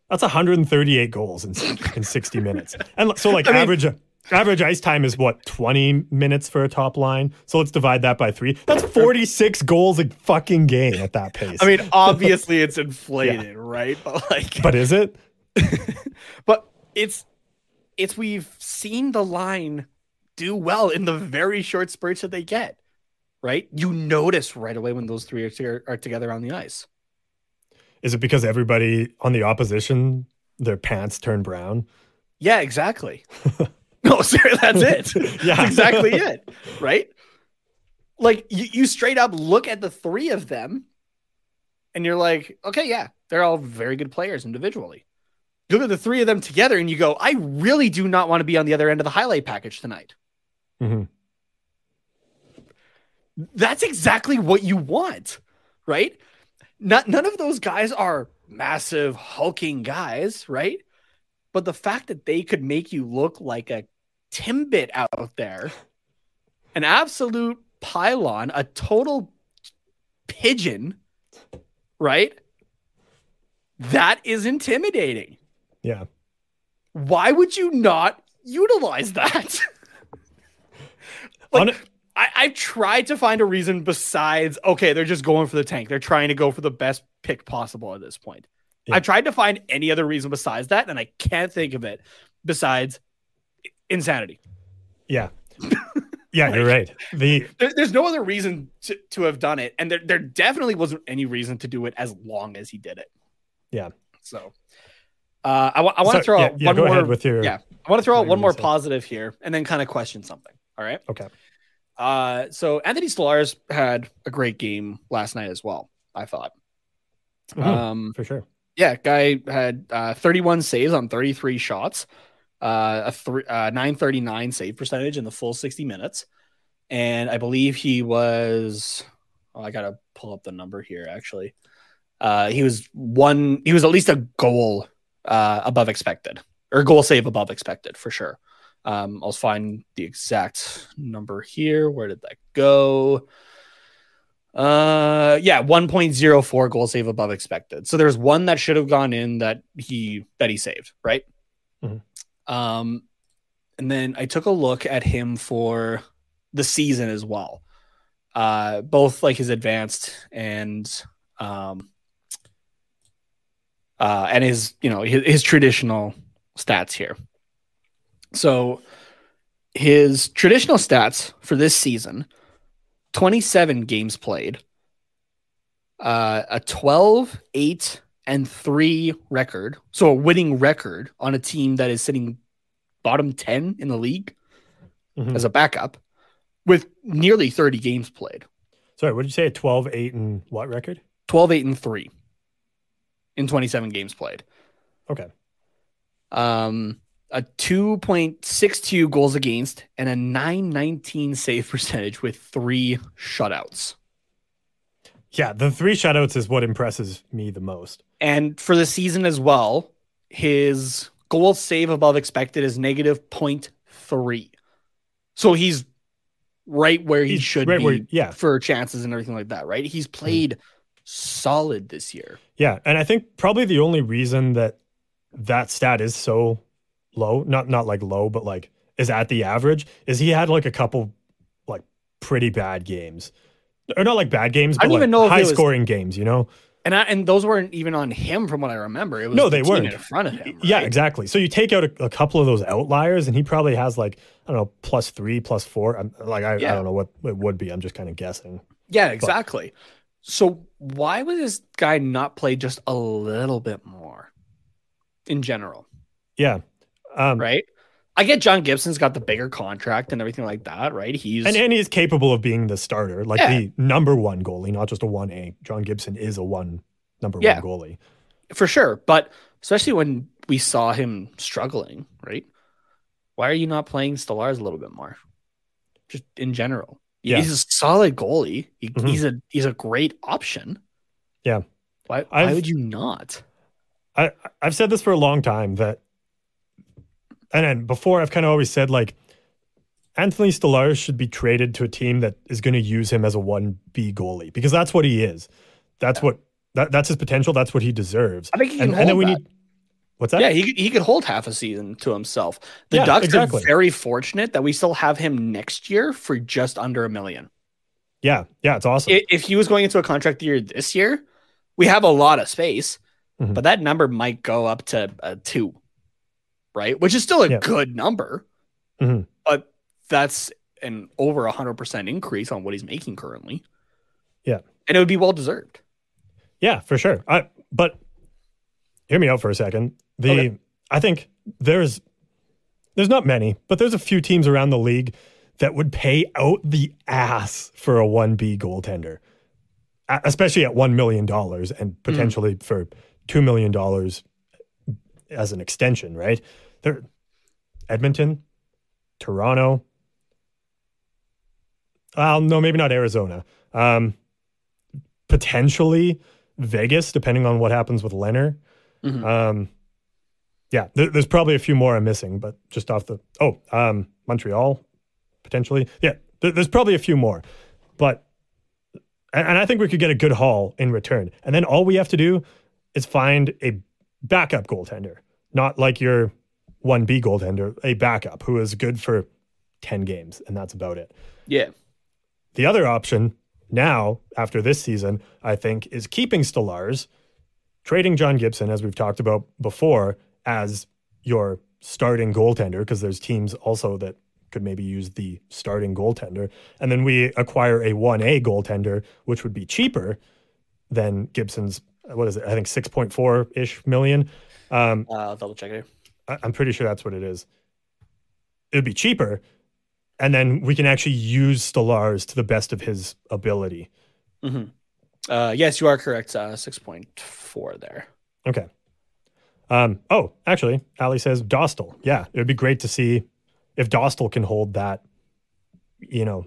that's 138 goals in, in 60 minutes. And so, like I mean- average average ice time is what 20 minutes for a top line. So let's divide that by three. That's 46 goals a fucking game at that pace. I mean, obviously it's inflated, right? But like, but is it? but it's it's we've seen the line do well in the very short spurts that they get. Right, you notice right away when those three are, to- are together on the ice. Is it because everybody on the opposition, their pants turn brown? Yeah, exactly. no, sir, that's it. Yeah. That's exactly it. Right? Like you, you straight up look at the three of them and you're like, okay, yeah, they're all very good players individually. You look at the three of them together and you go, I really do not want to be on the other end of the highlight package tonight. Mhm. That's exactly what you want, right? Not none of those guys are massive hulking guys, right? But the fact that they could make you look like a timbit out there, an absolute pylon, a total pigeon, right? That is intimidating. Yeah. Why would you not utilize that? like, it- I, I've tried to find a reason besides okay, they're just going for the tank. They're trying to go for the best pick possible at this point. Yeah. I tried to find any other reason besides that, and I can't think of it besides insanity. Yeah. Yeah, you're right. The There, there's no other reason to, to have done it, and there, there definitely wasn't any reason to do it as long as he did it. Yeah. So, uh, I want I want to throw yeah, out yeah, one go more. with your yeah, I want to throw out one more positive here, and then kind of question something. All right. Okay. Uh, so Anthony Stolarz had a great game last night as well. I thought. Mhm, Um, for sure. yeah, guy had uh, 31 saves on 33 shots, uh, a three, uh, 939 save percentage in the full 60 minutes, and I believe he was. Oh, I gotta pull up the number here. Actually, uh, he was one. He was at least a goal uh, above expected, or goal save above expected for sure. Um, I'll find the exact number here. Where did that go? Uh, yeah, 1.04 goal save above expected. So there's one that should have gone in that he that he saved, right? Mhm. Um, and then I took a look at him for the season as well. Uh, both like his advanced and um, uh, and his you know his, his traditional stats here. So his traditional stats for this season 27 games played, uh, a 12, 8, and 3 record. So a winning record on a team that is sitting bottom 10 in the league Mhm. as a backup with nearly 30 games played. Sorry, what did you say? A 12, 8, and what record? 12, 8, and 3 in 27 games played. Okay. Um, a 2.62 goals against and a 919 save percentage with three shutouts. Yeah, the three shutouts is what impresses me the most. And for the season as well, his goal save above expected is negative 0.3. So he's right where he He's should right be where- yeah. for chances and everything like that, right? He's played solid this year. Yeah, and I think probably the only reason that that stat is so low, not not like low, but like is at the average, is he had like a couple like pretty bad games, or not like bad games, I but don't even know high was- games. You know? And I, and those weren't even on him from what I remember. It was No, they weren't. in front of him. Yeah, exactly. So you take out a, a couple of those outliers, and he probably has like I don't know plus three, plus four. I'm like I, Yeah. I don't know what it would be. I'm just kind of guessing. Yeah, exactly. So why would this guy not play just a little bit more in general? Yeah, um, Right? I get John Gibson's got the bigger contract and everything like that, right? He's And and he's capable of being the starter, like Yeah. the number one goalie, not just a one A. John Gibson is a one number Yeah. one goalie. for sure. But especially when we saw him struggling, right? Why are you not playing Stolarz a little bit more? Just in general. Yeah. He's a solid goalie. He, Mhm. He's a he's a great option. Yeah. Why why I've- would you not? I I've said this for a long time that, and then before I've kind of always said like, Anthony Stolarz should be traded to a team that is going to use him as a one B goalie because that's what he is. That's what that, that's his potential. That's what he deserves. I think he can and, hold and then we that. need what's that? Yeah, he could- he could hold half a season to himself. The Yeah, Ducks exactly. are very fortunate that we still have him next year for just under a million. yeah, yeah. It's awesome. If he was going into a contract year this year, we have a lot of space, Mhm. but that number might go up to a two, right? Which is still a Yeah. good number, Mhm. but that's an over a hundred percent increase on what he's making currently. Yeah. and it would be well deserved. Yeah, for sure. I but hear me out for a second. The Okay. I think there's there's not many, but there's a few teams around the league that would pay out the ass for a 1B goaltender. Especially at 1 million dollars and potentially for 2 million dollars as an extension, right? There Edmonton, Toronto, well, no, maybe not Arizona. Um, potentially Vegas, depending on what happens with Lehner. Mhm. Um, yeah, there, there's probably a few more I'm missing, but just off the oh, um, Montreal potentially. Yeah, there, there's probably a few more, but and, and I think we could get a good haul in return. And then all we have to do is find a backup goaltender, not like your one B goaltender, a backup who is good for ten games, and that's about it. Yeah, the other option now, after this season, I think, is keeping Stolarz, trading John Gibson, as we've talked about before, as your starting goaltender, because there's teams also that could maybe use the starting goaltender. And then we acquire a 1A goaltender, which would be cheaper than Gibson's, what is it? I think 6.4 ish million. Um, Uh, I'll double check it. I- I'm pretty sure that's what it is. It would be cheaper. And then we can actually use Stolarz to the best of his ability. hmm Uh, yes, you are correct. Uh, six point four there. Okay. Um, oh, actually, Ali says Dostal. Yeah, it would be great to see if Dostal can hold that, you know,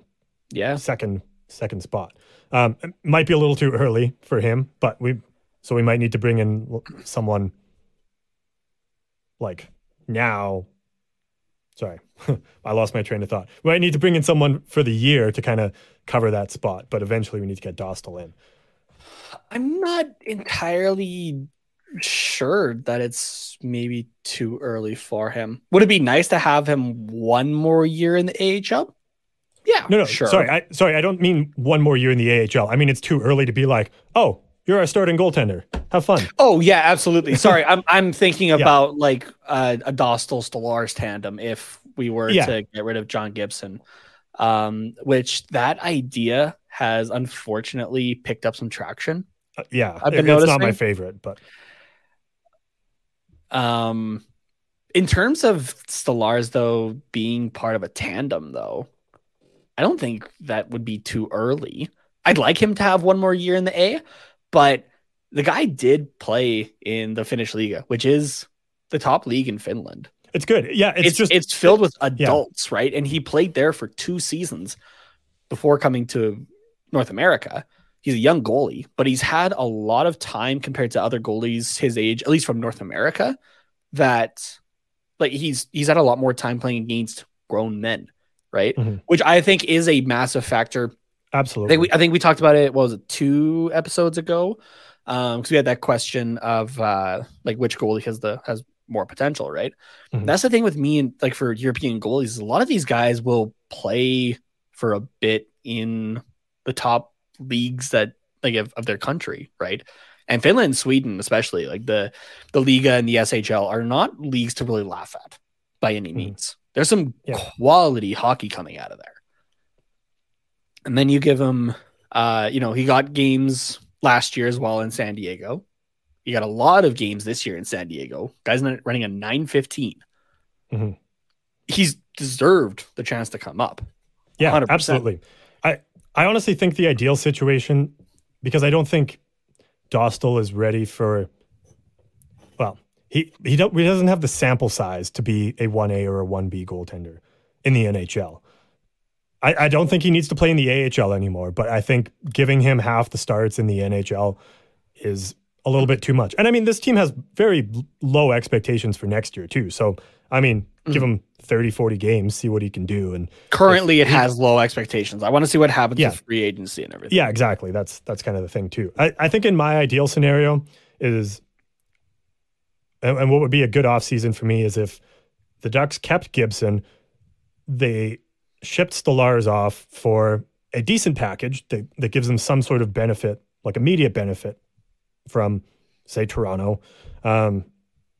Yeah, second second spot. Um, it might be a little too early for him, but we so we might need to bring in someone like now. Sorry, I lost my train of thought. We might need to bring in someone for the year to kind of cover that spot, but eventually we need to get Dostal in. I'm not entirely sure that it's maybe too early for him. Would it be nice to have him one more year in the AHL? Yeah, No, no, sure. sorry, I sorry, I don't mean one more year in the AHL. I mean it's too early to be like, oh, you're our starting goaltender. Have fun. Oh yeah, absolutely. Sorry, I'm I'm thinking about like uh, a Dostal Stolarz tandem if we were Yeah. to get rid of John Gibson, um, which that idea has unfortunately picked up some traction. Uh, yeah, I've it- been it's not my favorite, but Um, in terms of Stolarz though being part of a tandem though, I don't think that would be too early. I'd like him to have one more year in the A, but the guy did play in the Finnish Liiga, which is the top league in Finland. it's good. Yeah, it's, It's just it's filled with adults, right? And he played there for two seasons before coming to North America. He's a young goalie, but he's had a lot of time compared to other goalies his age, at least from North America, that like he's he's had a lot more time playing against grown men, right? Mhm. Which I think is a massive factor I absolutely. think we I think we talked about it. What was it two episodes ago? Um, because we had that question of uh like which goalie has the has more potential, right? Mhm. That's the thing with me and like for European goalies, a lot of these guys will play for a bit in the top leagues that like of, of their country, right? And Finland, and Sweden, especially like the the Liiga and the SHL are not leagues to really laugh at by any Mhm. means. There's some Yeah. quality hockey coming out of there. And then you give him, uh, you know, he got games last year as well in San Diego. He got a lot of games this year in San Diego. Guys running a 915. Mhm. He's deserved the chance to come up. Yeah, 100%. absolutely. I honestly think the ideal situation because I don't think Dostal is ready for well, he he don't he doesn't have the sample size to be a 1A or a 1B goaltender in the NHL. I, I don't think he needs to play in the AHL anymore, but I think giving him half the starts in the NHL is a little bit too much. And I mean, this team has very low expectations for next year, too. So, I mean, give mm. him 30, 40 games, see what he can do. And Currently, it has low expectations. I want to see what happens Yeah. with free agency and everything. Yeah, exactly. That's that's kind of the thing too. I, I think in my ideal scenario is and, and what would be a good offseason for me is if the Ducks kept Gibson, they shipped Stolarz off for a decent package that, that gives them some sort of benefit, like immediate benefit from, say, Toronto, um,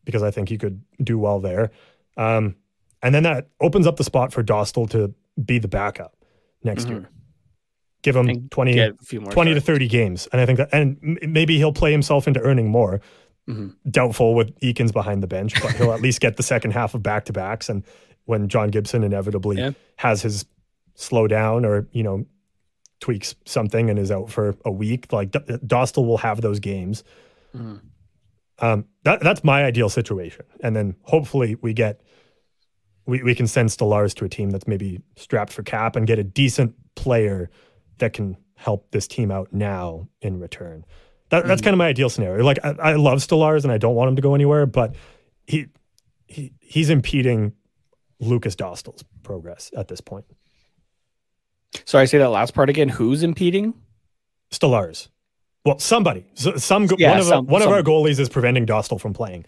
because I think he could do well there. Um, and then that opens up the spot for Dostal to be the backup next Mhm. year. Give him And 20, Get a few more 20 to 30 games. And I think that, and maybe he'll play himself into earning more. Mhm. Doubtful with Eakins behind the bench, but he'll at least get the second half of back to backs. And when John Gibson inevitably Yeah. has his slow down or, you know, tweaks something and is out for a week, like D- Dostal will have those games. Mhm. Um, that, that's my ideal situation. And then hopefully we get, we, we can send Stolarz to a team that's maybe strapped for cap and get a decent player that can help this team out now in return. That, that's mm-hmm. kind of my ideal scenario. Like I, I love Stolarz and I don't want him to go anywhere, but he, he he's impeding Lukas Dostal's progress at this point. Sorry, I say that last part again. Who's impeding? Stolarz. Well, somebody, so, some Yeah, one of some- one of our goalies is preventing Dostal from playing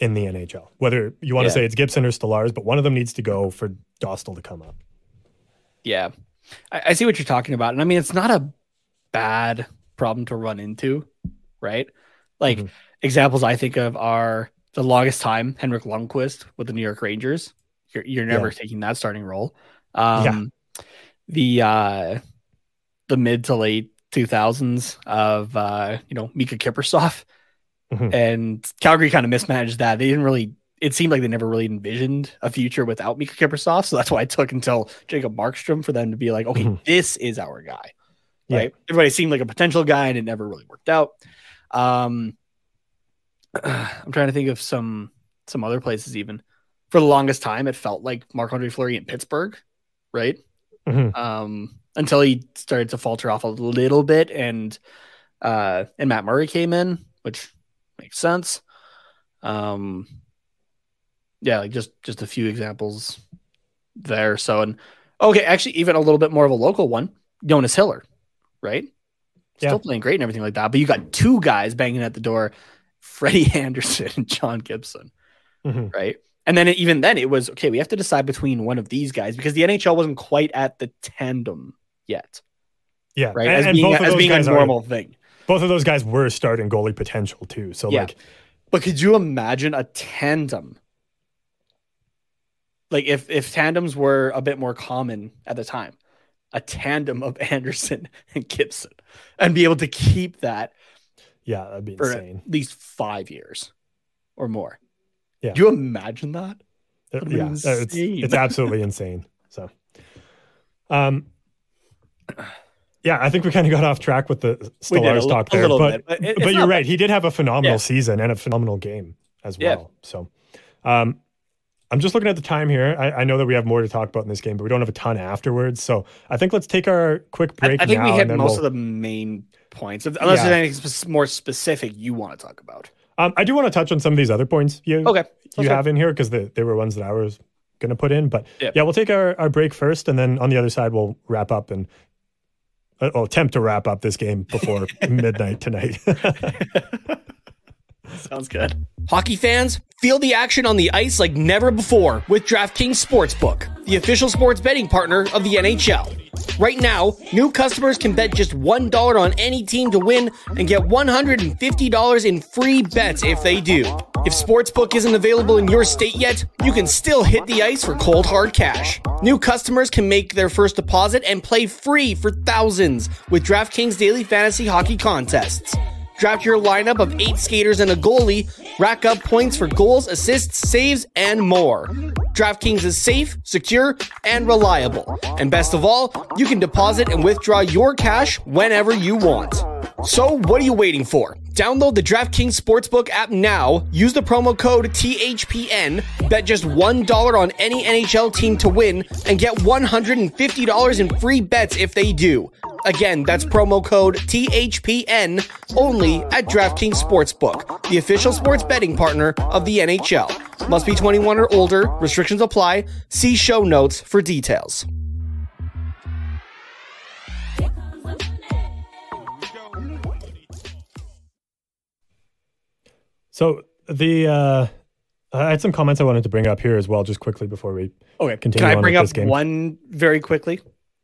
in the NHL. Whether you want to say it's Gibson or Stolarz, but one of them needs to go for Dostal to come up. Yeah. I, I see what you're talking about, and I mean it's not a bad problem to run into, right? Like Mhm. examples I think of are the longest time Henrik Lundqvist with the New York Rangers. You're you're never taking that starting role. Um, The uh, the mid to late 2000s of uh, you know Mika Kiprusoff Mhm. and Calgary kind of mismanaged that. They didn't really. It seemed like they never really envisioned a future without Mika Kiprusoff, so that's why it took until Jacob Markstrom for them to be like, okay, Mhm. this is our guy. Yeah. Right? Everybody seemed like a potential guy, and it never really worked out. Um, I'm trying to think of some some other places. Even for the longest time, it felt like Marc-Andre Fleury in Pittsburgh, right? Mhm. um, until he started to falter off a little bit, and uh, and Matt Murray came in, which makes sense. Um, yeah, like just just a few examples there. So and okay, actually, even a little bit more of a local one, Jonas Hiller, right? Still Yeah. playing great and everything like that, but you got two guys banging at the door, Freddie Andersen and John Gibson Mhm. right? And then it, even then, it was okay. We have to decide between one of these guys because the NHL wasn't quite at the tandem yet, Yeah. right? And, as being, as being a guys are- normal thing. Both of those guys were starting goalie potential too. So Yeah. like, But could you imagine a tandem? Like if if tandems were a bit more common at the time, a tandem of Andersen and Gibson, and be able to keep that yeah, that'd be for insane. at least five years or more. Yeah. Do you imagine that? Uh, yeah, uh, it's, insane. it's absolutely insane. So, um, yeah, I think we kind of got off track with the Stolarz li- talk there, but bit, but it- but you're right. He did have a phenomenal Yeah. season and a phenomenal game as well. Yeah. So, um, I'm just looking at the time here. I, I know that we have more to talk about in this game, but we don't have a ton afterwards. So I think let's take our quick break I think now. we hit most we'll- of the main points, unless Yeah. there's anything more specific you want to talk about. Um, I do want to touch on some of these other points you Okay, you have in here because they, they were ones that I was going to put in. But Yeah. yeah, we'll take our, our break first, and then on the other side, we'll wrap up and uh, well, attempt to wrap up this game before midnight tonight. Sounds good. Hockey fans, feel the action on the ice like never before with DraftKings Sportsbook, the official sports betting partner of the NHL. Right now, new customers can bet just $1 on any team to win and get $150 in free bets if they do. If Sportsbook isn't available in your state yet, you can still hit the ice for cold hard cash. New customers can make their first deposit and play free for thousands with DraftKings daily fantasy hockey contests. Draft your lineup of eight skaters and a goalie, rack up points for goals, assists, saves, and more. DraftKings is safe, secure, and reliable. And best of all, you can deposit and withdraw your cash whenever you want. So, what are you waiting for? Download the DraftKings Sportsbook app now, use the promo code THPN, bet just $1 on any NHL team to win, and get $150 in free bets if they do. Again, that's promo code THPN only at DraftKings Sportsbook, the official sports betting partner of the NHL. Must be 21 or older, restrictions apply. See show notes for details. So the uh, I had some comments I wanted to bring up here as well, just quickly before we. Okay, Continue can I bring up one very quickly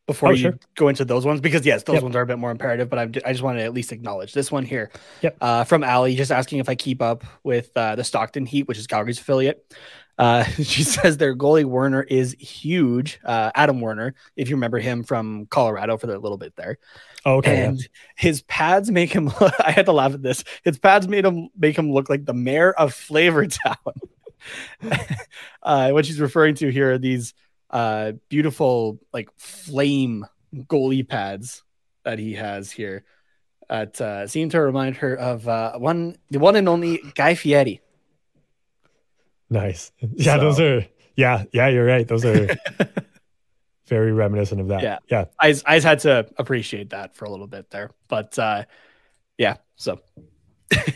before Oh, you sure. go into those ones? Because yes, those Yep. ones are a bit more imperative, but I'm, I just want to at least acknowledge this one here. Yep. Uh, from Ali, just asking if I keep up with uh, the Stockton Heat, which is Calgary's affiliate. Uh, she says their goalie Werner is huge. Uh, Adam Werner, if you remember him from Colorado for a little bit there, Okay. yeah. and his pads make him. look, I had to laugh at this. His pads made him make him look like the mayor of Flavortown. uh, what she's referring to here are these uh, beautiful, like flame goalie pads that he has here. That uh, seem to remind her of uh, one, the one and only Guy Fieri. Nice. Yeah, So- those are. Yeah, yeah, you're right. Those are very reminiscent of that. Yeah. yeah. I, I had to appreciate that for a little bit there, but uh, yeah. So I,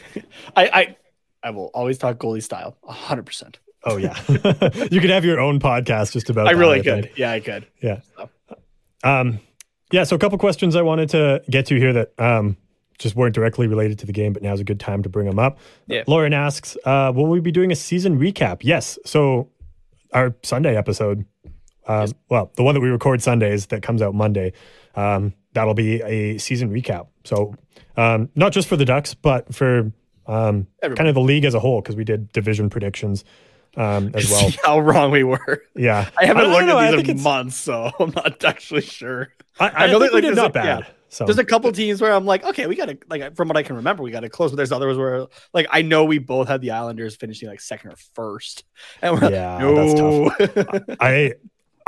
I I will always talk goalie style, hundred percent. Oh yeah. you could have your own podcast just about. I that, really think. could. Yeah, I could. Yeah. Um, yeah. So a couple questions I wanted to get to here that um, just weren't directly related to the game, but now's a good time to bring them up. Yeah. Lauren asks, uh, "Will we be doing a season recap?" Yes. So our Sunday episode Um, well, the one that we record Sundays that comes out Monday, um, that'll be a season recap. So um, not just for the Ducks, but for um, kind of the league as a whole, because we did division predictions um, as well. See how wrong we were. Yeah, I haven't I looked know, at these in months, so I'm not actually sure. I, I, I know that, like, not a- bad. yeah. So There's a couple teams where I'm like, okay, we gotta like from what I can remember, we gotta close. But there's others where like I know we both had the Islanders finishing like second or first, and we're Yeah, like, that's no. I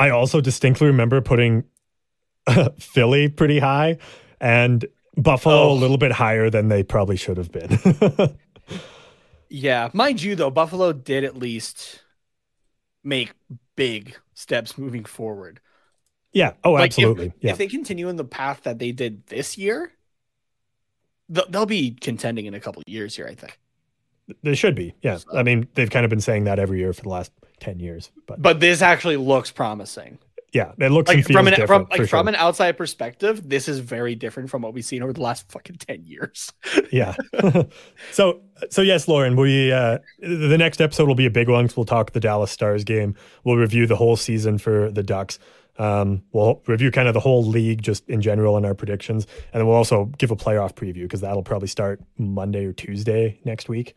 I also distinctly remember putting Philly pretty high and Buffalo Oh. a little bit higher than they probably should have been. yeah, mind you though, Buffalo did at least make big steps moving forward. yeah. Oh, Like, if- absolutely. yeah. If they continue in the path that they did this year, they'll, they'll be contending in a couple of years here. I think. They should be. Yeah. So- I mean, they've kind of been saying that every year for the last 10 years. But But this actually looks promising. yeah, it looks Like from an from like for from sure. an outside perspective, this is very different from what we've seen over the last fucking ten years. yeah. so so yes, Lauren, we uh the next episode will be a big one 'cause we'll talk the Dallas Stars game. We'll review the whole season for the Ducks. Um, we'll review kind of the whole league just in general and our predictions, and then we'll also give a playoff preview because that'll probably start Monday or Tuesday next week.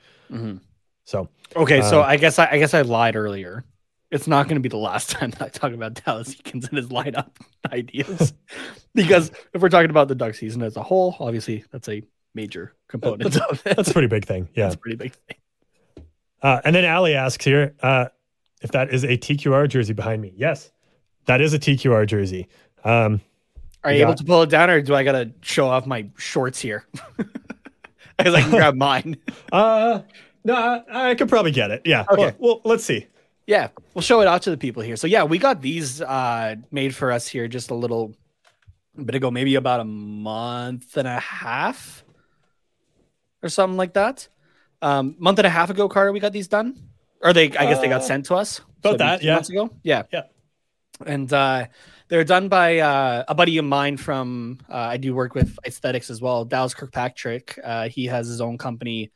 So Okay, so Uh, I guess I, I guess I lied earlier. It's not going to be the last time that I talk about Dallas Eakins and his lineup ideas, because if we're talking about the Duck season as a whole, obviously that's a major component of it. that's a pretty big thing. Yeah. That's a pretty big thing. Uh, and then Ali asks here uh, if that is a TQR jersey behind me. Yes, that is a TQR jersey. Um, Are You you able to pull it down, or do I got to show off my shorts here? Because I can grab mine. uh, no, I, I could probably get it. Yeah. Okay. Well, well, let's see. Yeah, we'll show it out to the people here. So yeah, we got these uh made for us here just a little bit ago, maybe about a month and a half or something like that. Um, month and a half ago, Carter, we got these done, or they, I guess they got Uh, sent to us about maybe that, yeah. months ago. Yeah, Yeah. and uh, they're done by uh, a buddy of mine from uh, I do work with aesthetics as well, Dallas Kirkpatrick. Uh, he has his own company,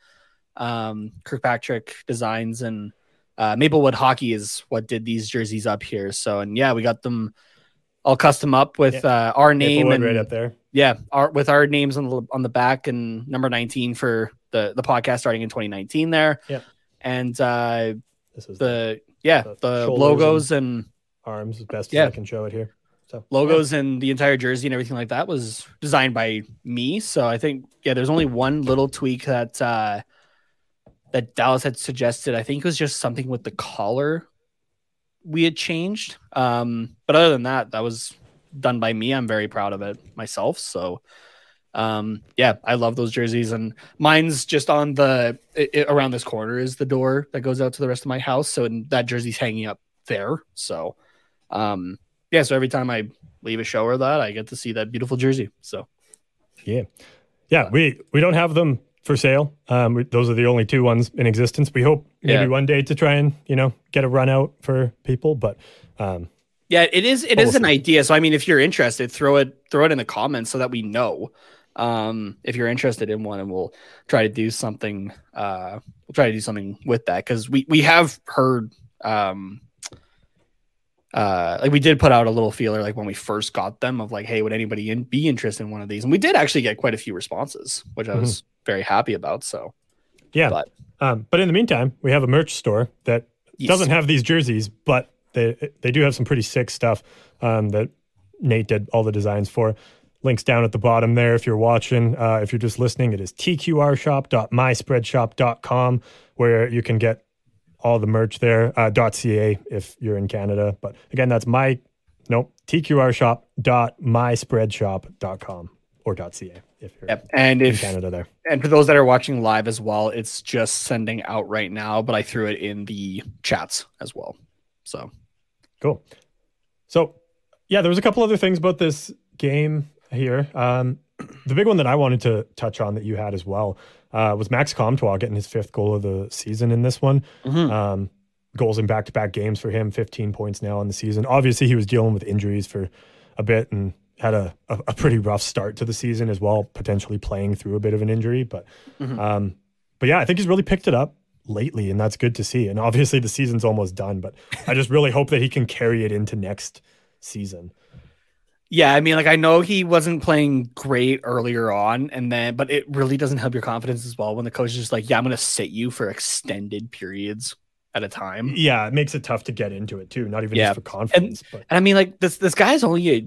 um, Kirkpatrick Designs, and uh, Maplewood Hockey is what did these jerseys up here. So and yeah, we got them all custom up with uh, our name Maplewood and right up there. yeah, our with our names on the on the back and number nineteen for the the podcast starting in 2019 there. Yep. and uh, This is the yeah The the logos and arms as best Yeah. as I can show it here. So logos and the entire jersey and everything like that was designed by me. So I think yeah, there's only one little tweak that uh that Dallas had suggested. I think it was just something with the collar we had changed. Um, but other than that, that was done by me. I'm very proud of it myself. So um yeah i love those jerseys and mine's just on the i i- around this corner is the door that goes out to the rest of my house so and that jersey's hanging up there so um yeah so every time i leave a show or that i get to see that beautiful jersey so Yeah, yeah. We we don't have them for sale. Um, we, those are the only two ones in existence. We hope maybe Yeah. one day to try and you know get a run out for people, but um, yeah it is it is an idea so i mean if you're interested throw it throw it in the comments so that we know um if you're interested in one and we'll try to do something uh we'll try to do something with that because we we have heard um uh like we did put out a little feeler like when we first got them of like hey would anybody in, be interested in one of these and we did actually get quite a few responses which i was very happy about so yeah. But- um, but in the meantime, we have a merch store that Yes. doesn't have these jerseys, but they they do have some pretty sick stuff um, that Nate did all the designs for. Links down at the bottom there if you're watching. Uh, if you're just listening, it is tqrshop.myspreadshop.com where you can get all the merch there. Uh, .ca if you're in Canada, but again, that's my nope tqrshop.myspreadshop.com or .ca if you're Yep. and in if Canada there. and for those that are watching live as well it's just sending out right now but i threw it in the chats as well so Cool. So, yeah, there was a couple other things about this game here. Um, the big one that I wanted to touch on that you had as well uh, was Max Comtois getting his fifth goal of the season in this one. Mhm. Um, goals in back-to-back games for him, 15 points now in the season. Obviously, he was dealing with injuries for a bit and had a, a, a pretty rough start to the season as well, potentially playing through a bit of an injury. But, Mhm. um, but yeah, I think he's really picked it up lately, and that's good to see. And obviously, the season's almost done, but I just really hope that he can carry it into next season. Yeah, I mean, like I know he wasn't playing great earlier on, and then, but it really doesn't help your confidence as well when the coach is just like, "Yeah, I'm going to sit you for extended periods at a time." Yeah, it makes it tough to get into it too. Not even Yeah. just for confidence, but And I mean, like this this guy's only a,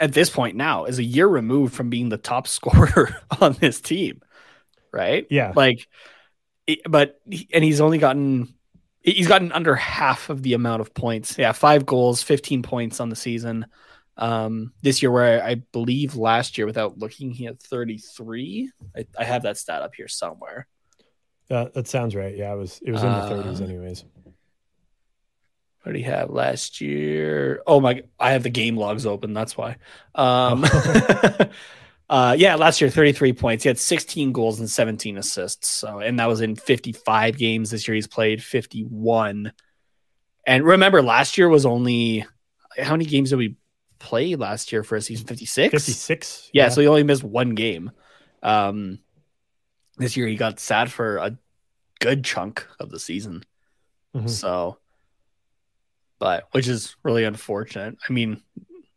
at this point now is a year removed from being the top scorer on this team, right? yeah, Like, but and he's only gotten he's gotten under half of the amount of points. Yeah, five goals, fifteen points on the season. Um, this year, where I, I believe last year, without looking, he had thirty three. I, I have that stat up here somewhere. that, that sounds right. Yeah, it was it was in the Uh, 30s anyways. What did he have last year? Oh my! I have the game logs open. That's why. Um, uh, yeah, last year, thirty-three points. He had sixteen goals and seventeen assists. So, and that was in fifty-five games. This year, he's played fifty-one. And remember, last year was only how many games did we play last year for a season? Fifty-six. 56. Yeah, so he only missed one game. Um, this year he got sat for a good chunk of the season. Mhm. So, but which is really unfortunate. I mean,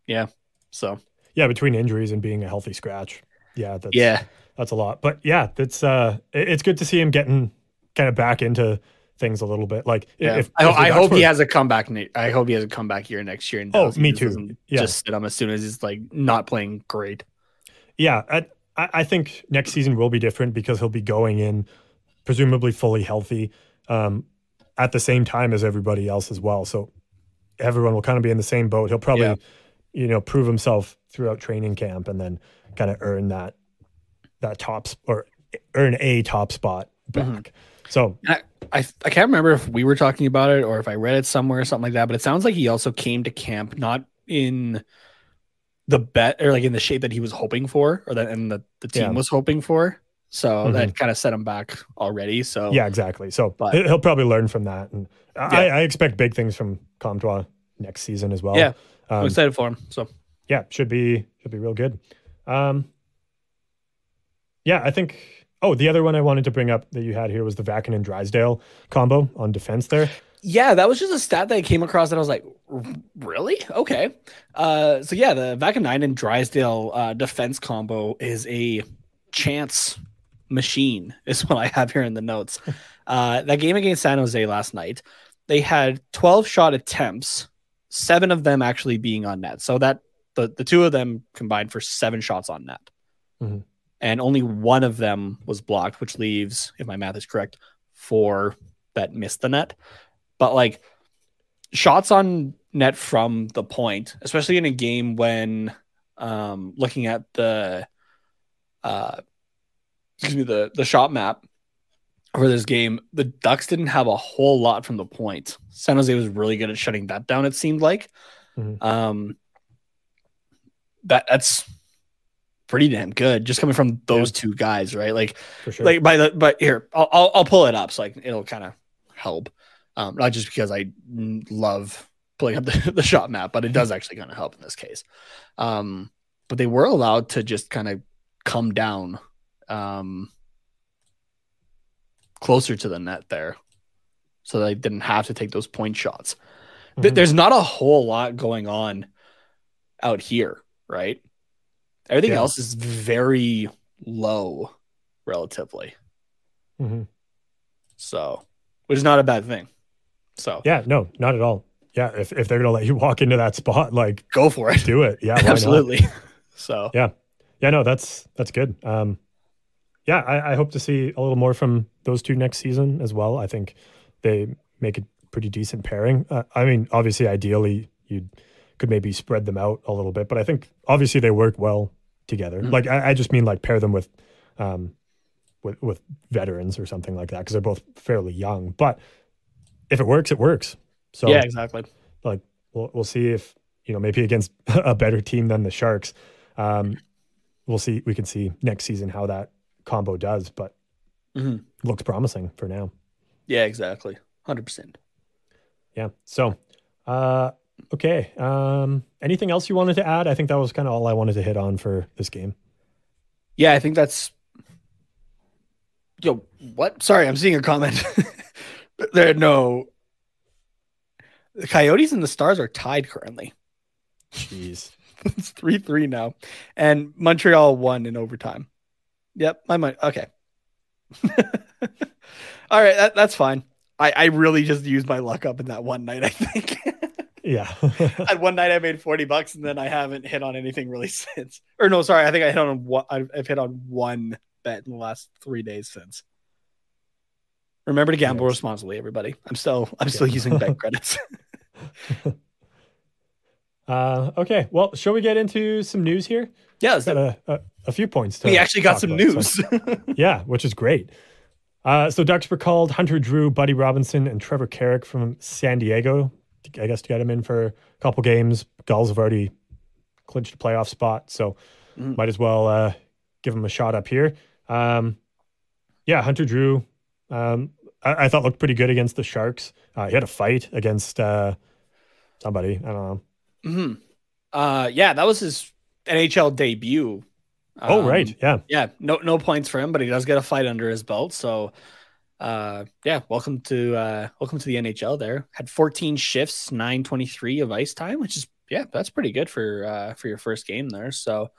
yeah. So yeah, between injuries and being a healthy scratch. Yeah, that's yeah, that's a lot. But yeah, that's uh it's good to see him getting kind of back into things a little bit. Like yeah. if, I, if I hope he has a comeback. ne- I hope he has a comeback year next year. And Oh, me too. Yeah. Just sit him as soon as he's like not playing great. Yeah, I, I I think next season will be different because he'll be going in presumably fully healthy um, at the same time as everybody else as well. So everyone will kind of be in the same boat. He'll probably, Yeah. you know, prove himself throughout training camp and then kind of earn that that top sp- or earn a top spot back. Mhm. So I, I I can't remember if we were talking about it or if I read it somewhere or something like that, but it sounds like he also came to camp not in the bet or like in the shape that he was hoping for or that and the, the team Yeah. was hoping for. So Mhm. that kind of set him back already. So yeah, exactly. So But- he- he'll probably learn from that, and. I, I expect big things from Comtois next season as well. Yeah. I'm um, excited for him. So yeah, should be should be real good. Um, yeah, I think. Oh, the other one I wanted to bring up that you had here was the Vacken and Drysdale combo on defense. There, yeah, that was just a stat that I came across that I was like, really? Okay. Uh, so yeah, the Vaakanainen and Drysdale uh, defense combo is a chance machine, is what I have here in the notes. Uh, that game against San Jose last night, they had 12 shot attempts, seven of them actually being on net. So that the, the two of them combined for seven shots on net. Mhm. And only one of them was blocked, which leaves, if my math is correct, four that missed the net. But like shots on net from the point, especially in a game when um looking at the uh excuse me, the the shot map for this game, the Ducks didn't have a whole lot from the point. San Jose was really good at shutting that down, it seemed like. Mhm. Um that that's pretty damn good just coming from those two guys, right? Like for sure. like by the but here I'll I'll, I'll pull it up so like it'll kind of help. Um, not just because I love pulling up the, the shot map, but it does actually kind of help in this case. Um, but they were allowed to just kind of come down um, closer to the net there, so they didn't have to take those point shots. Mhm. There's not a whole lot going on out here, right? Everything Yeah. else is very low relatively. Mhm. So, which is not a bad thing. So, yeah, no, not at all. Yeah, if if they're gonna let you walk into that spot, like go for it. do it. Yeah, why not? Absolutely. So, Yeah. Yeah, no, that's that's good. Um, yeah, I, I hope to see a little more from those two next season as well. I think they make a pretty decent pairing. Uh, I mean, obviously, ideally, you could maybe spread them out a little bit, but I think obviously they work well together. Mhm. Like, I, I just mean like pair them with, um, with with veterans or something like that because they're both fairly young. But if it works, it works. So yeah, exactly. like we'll we'll see if you know maybe against a better team than the Sharks. Um, we'll see. We can see next season how that combo does, but Mhm. looks promising for now. Yeah, exactly. 100%. Yeah. So, uh, okay. Um, anything else you wanted to add? I think that was kind of all I wanted to hit on for this game. Yeah, I think that's. Yo, what? Sorry, I'm seeing a comment. There are no. The Coyotes and the Stars are tied currently. Jeez. it's three three now, and Montreal won in overtime. Yep, my money. Okay. All right, that, that's fine. I, I really just used my luck up in that one night. I think. Yeah. At one night, I made forty bucks, and then I haven't hit on anything really since. Or no, sorry, I think I hit on one. I've hit on one bet in the last three days since. Remember to gamble Yes. responsibly, everybody. I'm still I'm still Yeah. using bank credits. uh, okay. Well, shall we get into some news here? yeah, let's Got a, a, a few points to we actually got some about, so- news. yeah, which is great. Uh, so Ducks recalled Hunter Drew, Buddy Robinson, and Trevor Carrick from San Diego. I guess to get him in for a couple games. Gulls have already clinched a playoff spot, so Mhm. might as well uh, give him a shot up here. Um, yeah, Hunter Drew, um, I, I thought looked pretty good against the Sharks. Uh, he had a fight against uh, somebody. I don't know. hmm Uh, yeah, that was his NHL debut. Oh, Um, right. Yeah. Yeah, no no points for him, but he does get a fight under his belt. So, uh, yeah, welcome to uh, welcome to the NHL. There had 14 shifts, 923 of ice time, which is yeah, that's pretty good for uh, for your first game there. So,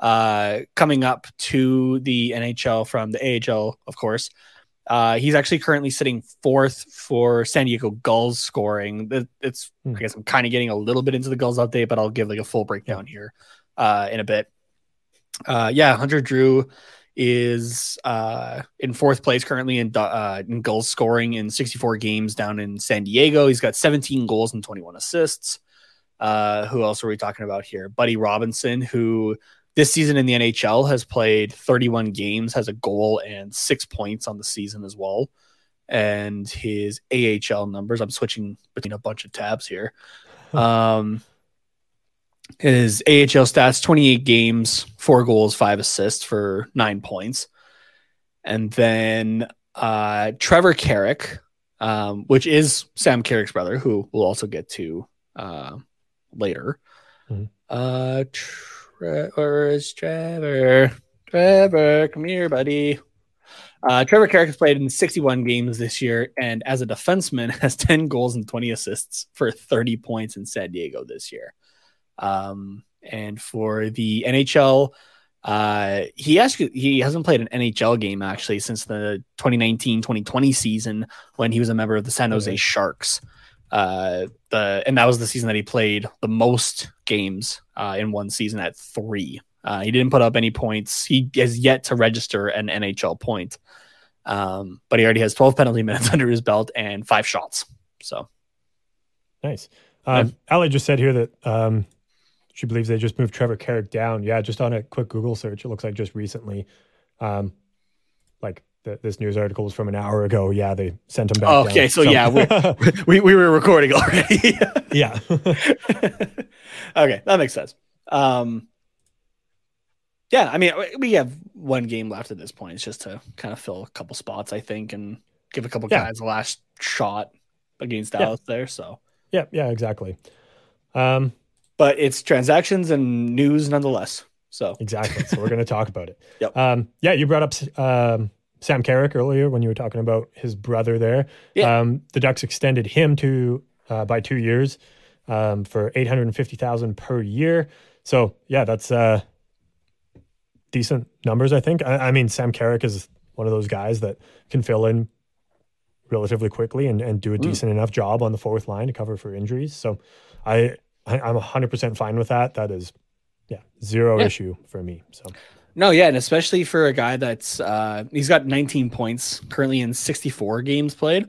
uh, coming up to the NHL from the AHL, of course. Uh, he's actually currently sitting fourth for San Diego Gulls scoring. It- It's Hmm. I guess I'm kind of getting a little bit into the Gulls update, but I'll give like a full breakdown here uh, in a bit. Uh, yeah, Hunter Drew is uh, in fourth place currently in, uh, in goals scoring in 64 games down in San Diego. He's got 17 goals and 21 assists. Uh, who else are we talking about here? Buddy Robinson, who this season in the NHL has played 31 games, has a goal and six points on the season as well. And his AHL numbers, I'm switching between a bunch of tabs here. Um, his AHL stats 28 games, four goals, five assists for nine points. And then uh, Trevor Carrick, um, which is Sam Carrick's brother, who we'll also get to uh, later. Mhm. Uh, Tre- where is Trevor? Trevor, come here, buddy. Uh, Trevor Carrick has played in 61 games this year, and as a defenseman, has 10 goals and 20 assists for 30 points in San Diego this year. Um, and for the NHL, uh, he actually he hasn't played an NHL game actually since the 2019-2020 season when he was a member of the San Jose. Sharks. Uh, the and that was the season that he played the most games uh, in one season at three. Uh, he didn't put up any points. He has yet to register an NHL point, um, but he already has 12 penalty minutes under his belt and five shots. So Nice. Um, Ali just said here that um, she believes they just moved Trevor Carrick down. Yeah, just on a quick Google search, it looks like just recently, um, like th- this news article was from an hour ago. Yeah, they sent him back. Oh, down. okay, so yeah, we, we we were recording already. yeah, okay, that makes sense. Um, yeah, I mean, we have one game left at this point. It's just to kind of fill a couple spots, I think, and give a couple Yeah. guys a last shot against Yeah. Dallas there. So, yeah, yeah, exactly. Um, but it's transactions and news nonetheless. So, exactly. So we're going to talk about it. Yep. Um, yeah, you brought up um, Sam Carrick earlier when you were talking about his brother there. Yeah. Um, the Ducks extended him to uh, by two years um, for eight hundred and fifty thousand per year. So yeah, that's uh, decent numbers. I think. I, I mean, Sam Carrick is one of those guys that can fill in relatively quickly and, and do a Mm. decent enough job on the fourth line to cover for injuries. So I, I I'm hundred percent fine with that. That is yeah zero Yeah. issue for me. So. no, yeah, and especially for a guy that's uh, he's got 19 points currently in 64 games played,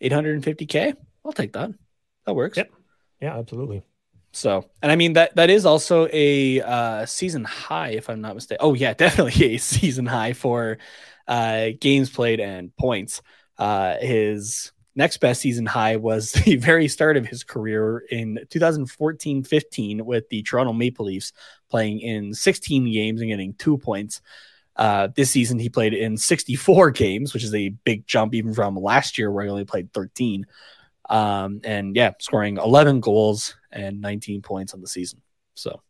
850k. I'll take that. That works. Yep. Yeah, absolutely. So, and I mean that that is also a uh, season high, if I'm not mistaken. Oh yeah, definitely a season high for uh, games played and points. Uh, his next best season high was the very start of his career in 2014-15 with the Toronto Maple Leafs, playing in 16 games and getting two points. Uh, this season, he played in 64 games, which is a big jump even from last year where he only played 13. Um, and yeah, scoring 11 goals and 19 points on the season. So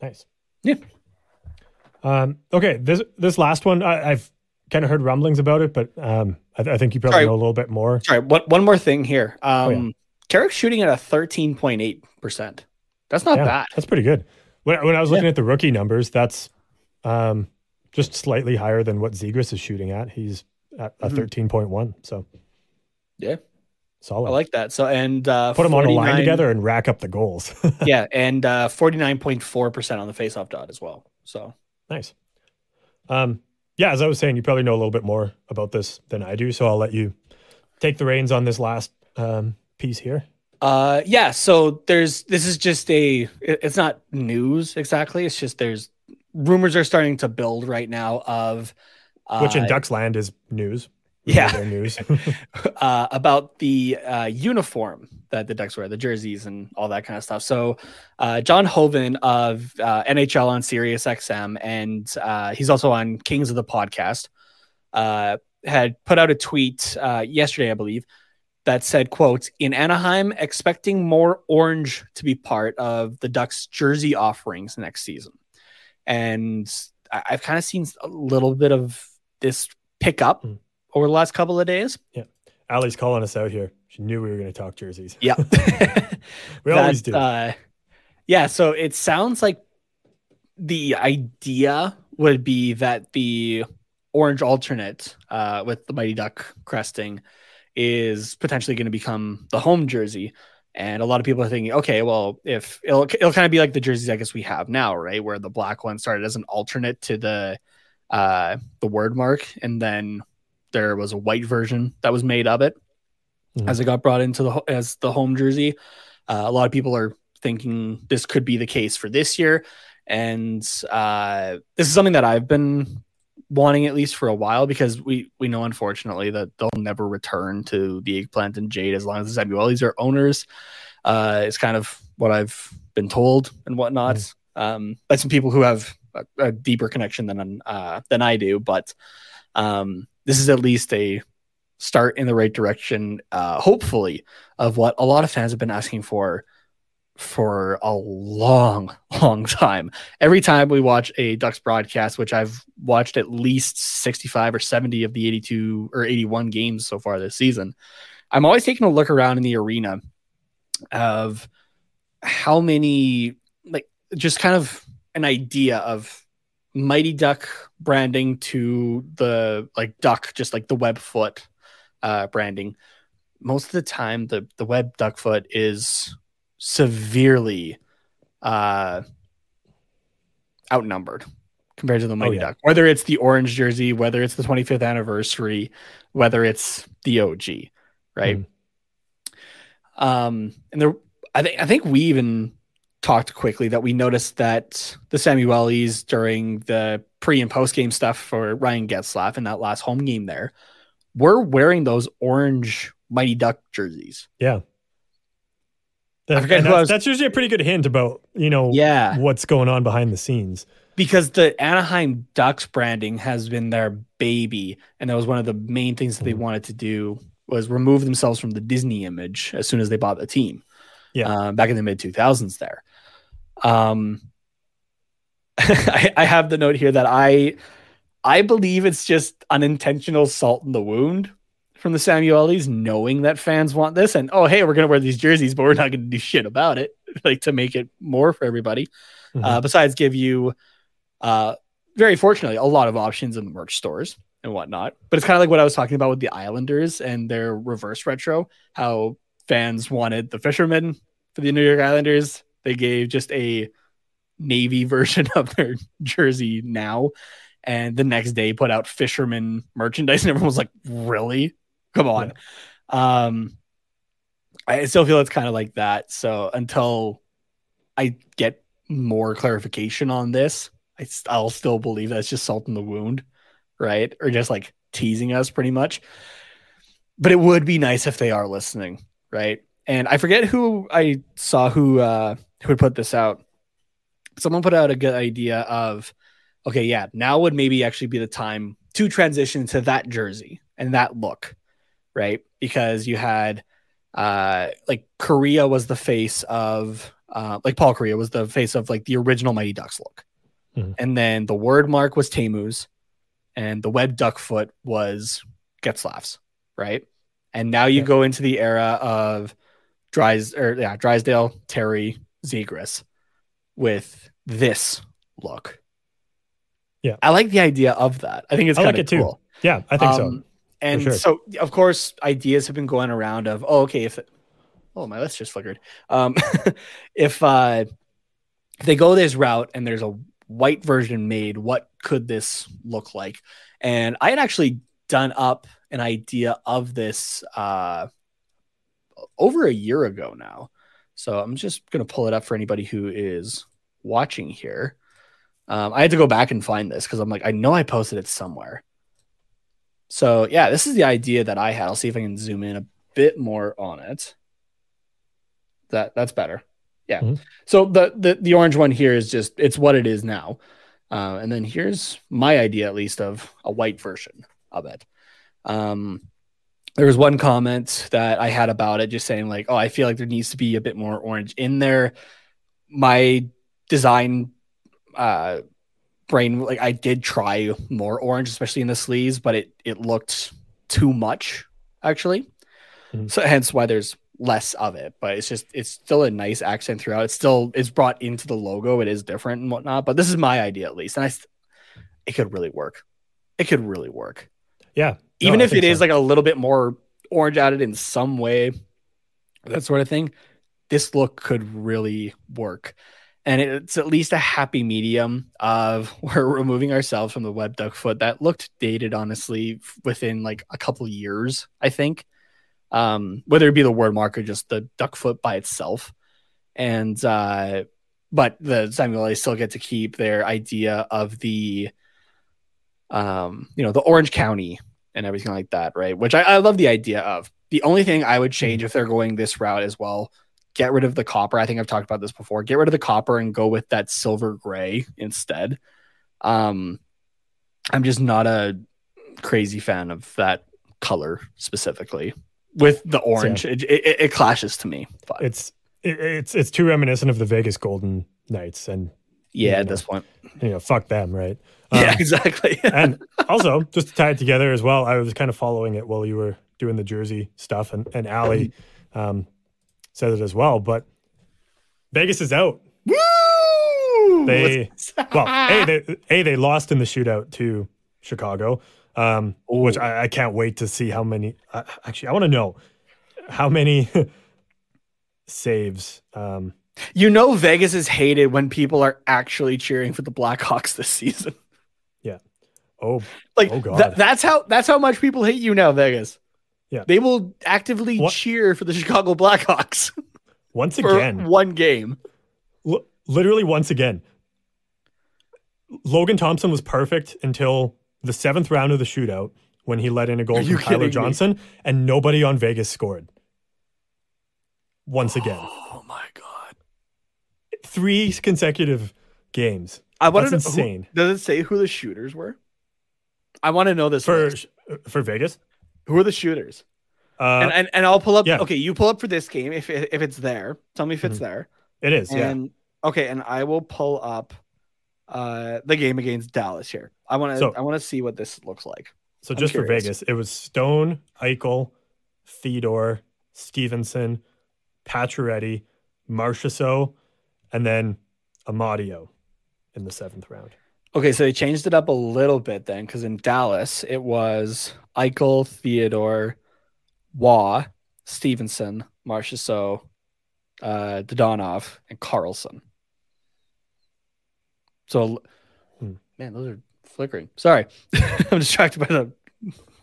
Nice. Yeah. Um, okay, this this last one I, I've kind of heard rumblings about it, but um, I, I think you probably Sorry. know a little bit more. Sorry, one, one more thing here. Um, Oh, yeah. Carrick's shooting at a 13.8%. That's not Yeah, bad. That's pretty good. When, when I was looking at the rookie numbers, that's um, just slightly higher than what Zegras is shooting at. He's at a Mhm. 13.1. So Yeah. solid. I like that. So, and uh, Put them on a line together and rack up the goals. yeah, and uh, 49.4% on the faceoff dot as well. So, nice. Um, yeah, as I was saying, you probably know a little bit more about this than I do. So I'll let you take the reins on this last um, piece here. uh, yeah, so there's this is just a it's not news exactly. It's just there's rumors are starting to build right now of uh, Which in Ducks land is news. Yeah. Their news. uh, about the uh, uniform that the Ducks wear, the jerseys and all that kind of stuff. So, uh, John Hoven of uh, NHL on Sirius XM, and uh, he's also on Kings of the Podcast, uh, had put out a tweet uh, yesterday, I believe, that said, "quote In Anaheim, expecting more orange to be part of the Ducks jersey offerings next season." And I- I've kind of seen a little bit of this pick up Mm. Over the last couple of days. Yeah. Allie's calling us out here. She knew we were going to talk jerseys. Yeah. We always do. Uh, yeah. So it sounds like the idea would be that the orange alternate uh, with the Mighty Duck cresting is potentially going to become the home jersey. And a lot of people are thinking, okay, well, if it'll, it'll kind of be like the jerseys I guess we have now, right? Where the black one started as an alternate to the uh, the word mark, and then there was a white version that was made of it Mhm. as it got brought into the as the home jersey. Uh, a lot of people are thinking this could be the case for this year, and uh, this is something that I've been wanting at least for a while because we we know unfortunately that they'll never return to the eggplant and jade as long as the Samuelis are owners. Uh, it's kind of what I've been told and whatnot um, by some people who have a, a deeper connection than uh, than I do, but um, this is at least a start in the right direction, uh, hopefully, of what a lot of fans have been asking for for a long, long time. Every time we watch a Ducks broadcast, which I've watched at least 65 or 70 of the 82 or 81 games so far this season, I'm always taking a look around in the arena of how many, like, just kind of an idea of Mighty Duck branding to the like duck, just like the web foot uh, branding. Most of the time, the the web duck foot is severely uh, outnumbered compared to the Mighty yeah. Duck. Whether it's the orange jersey, whether it's the 25th anniversary, whether it's the OG, right? Mhm. Um, and there, I think I think we even talked quickly that we noticed that the Samuelis during the pre and post game stuff for Ryan Getzlaff in that last home game there were wearing those orange Mighty Duck jerseys. Yeah. That- forget and who I that's, was- that's usually a pretty good hint about, you know, Yeah. what's going on behind the scenes. because the Anaheim Ducks branding has been their baby, and that was one of the main things that they Mhm. wanted to do was remove themselves from the Disney image as soon as they bought the team. Yeah. uh, back in the mid two thousands. There, um, I, I have the note here that I I believe it's just unintentional salt in the wound from the Samuelis, knowing that fans want this, and oh hey, we're gonna wear these jerseys, but we're not gonna do shit about it, like to make it more for everybody. Mhm. uh, besides give you uh, very fortunately a lot of options in the merch stores and whatnot. But it's kind of like what i was talking about with the islanders and their reverse retro how fans wanted the fishermen for the new york islanders they gave just a navy version of their jersey now and the next day put out fisherman merchandise and everyone was like really come on um i still feel it's kind of like that so until i get more clarification on this, I, will still believe that's just salt in the wound, right? Or just like teasing us pretty much. But it would be nice if they are listening, right? And I forget who I saw who uh who would put this out. Someone put out a good idea of okay, yeah, now would maybe actually be the time to transition to that jersey and that look, right? Because you had uh like Kariya was the face of uh like Paul Kariya was the face of like the original Mighty Ducks look. Mhm. And then the word mark was Teemu's and the web duck foot was Getzlaff's, right? And now you yeah. go into the era of Drys or yeah, Drysdale, Terry, Zegras with this look. Yeah. I like the idea of that. I think it's kind of like cool. Too. Yeah, I think um, so. And sure. so of course ideas have been going around of oh okay if oh my list just flickered. Um if uh if they go this route and there's a white version made, what could this look like? And I had actually done up an idea of this uh over a year ago now. So I'm just going to pull it up for anybody who is watching here. Um, I had to go back and find this because I'm like, I know I posted it somewhere. So yeah, this is the idea that I had. I'll see if I can zoom in a bit more on it. That that's better. Yeah. Mm-hmm. So the, the the orange one here is just it's what it is now. Uh, and then here's my idea, at least, of a white version of it. Um, there was one comment that I had about it, just saying like, "Oh, I feel like there needs to be a bit more orange in there." My design uh, brain, like, I did try more orange, especially in the sleeves, but it it looked too much actually. Mm-hmm. So hence why there's less of it. But it's just it's still a nice accent throughout. It's still it's brought into the logo. It is different and whatnot. But this is my idea at least, and I it could really work. It could really work. Yeah, even no, if it so. is like a little bit more orange added in some way, that sort of thing, this look could really work. And it's at least a happy medium of we're removing ourselves from the web duck foot that looked dated, honestly, within like a couple years, I think. Um, whether it be the word mark or just the duck foot by itself. And uh, but the Samueli still get to keep their idea of the um, you know, the Orange County and everything like that, right? Which I, I love the idea of. The only thing I would change mm-hmm. if they're going this route as well, get rid of the copper. I think I've talked about this before. Get rid of the copper and go with that silver gray instead. Um, I'm just not a crazy fan of that color specifically. With the orange, it, it, it, clashes to me. But. It's it, it's it's too reminiscent of the Vegas Golden Knights, and yeah, at know, this point, you know, fuck them, right? Um, yeah, exactly. and also, just to tie it together as well, I was kind of following it while you were doing the jersey stuff, and and Ali um, said it as well. But Vegas is out. Woo! They well, a they a they lost in the shootout to Chicago, um, which I, I, can't wait to see how many. Uh, actually, I want to know how many saves. Um, you know, Vegas is hated when people are actually cheering for the Blackhawks this season. Yeah. Oh, like oh God. Th- that's how that's how much people hate you now, Vegas. Yeah, they will actively what? cheer for the Chicago Blackhawks once again. one game, L- literally once again. Logan Thompson was perfect until the seventh round of the shootout when he let in a goal from Tyler Johnson, me? and nobody on Vegas scored. Once again. Oh my god! Three consecutive games. I want to insane. Who, does it say who the shooters were? I want to know this for list. for Vegas. Who are the shooters? Uh, and, and and I'll pull up. Yeah. Okay, you pull up for this game if if it's there. Tell me if it's mm-hmm. there. It is. And, yeah. Okay, and I will pull up uh the game against Dallas here. I want to so, I want to see what this looks like. So I'm just curious. for Vegas, it was Stone, Eichel, Theodore, Stephenson, Pacioretty, Marchessault, and then Amadio in the seventh round. Okay, so they changed it up a little bit then, because in Dallas it was Eichel, Theodore, Waugh, Stephenson, Marchessault, uh, Dadonov, and Karlsson. So, hmm. man, those are flickering. Sorry, I'm distracted by the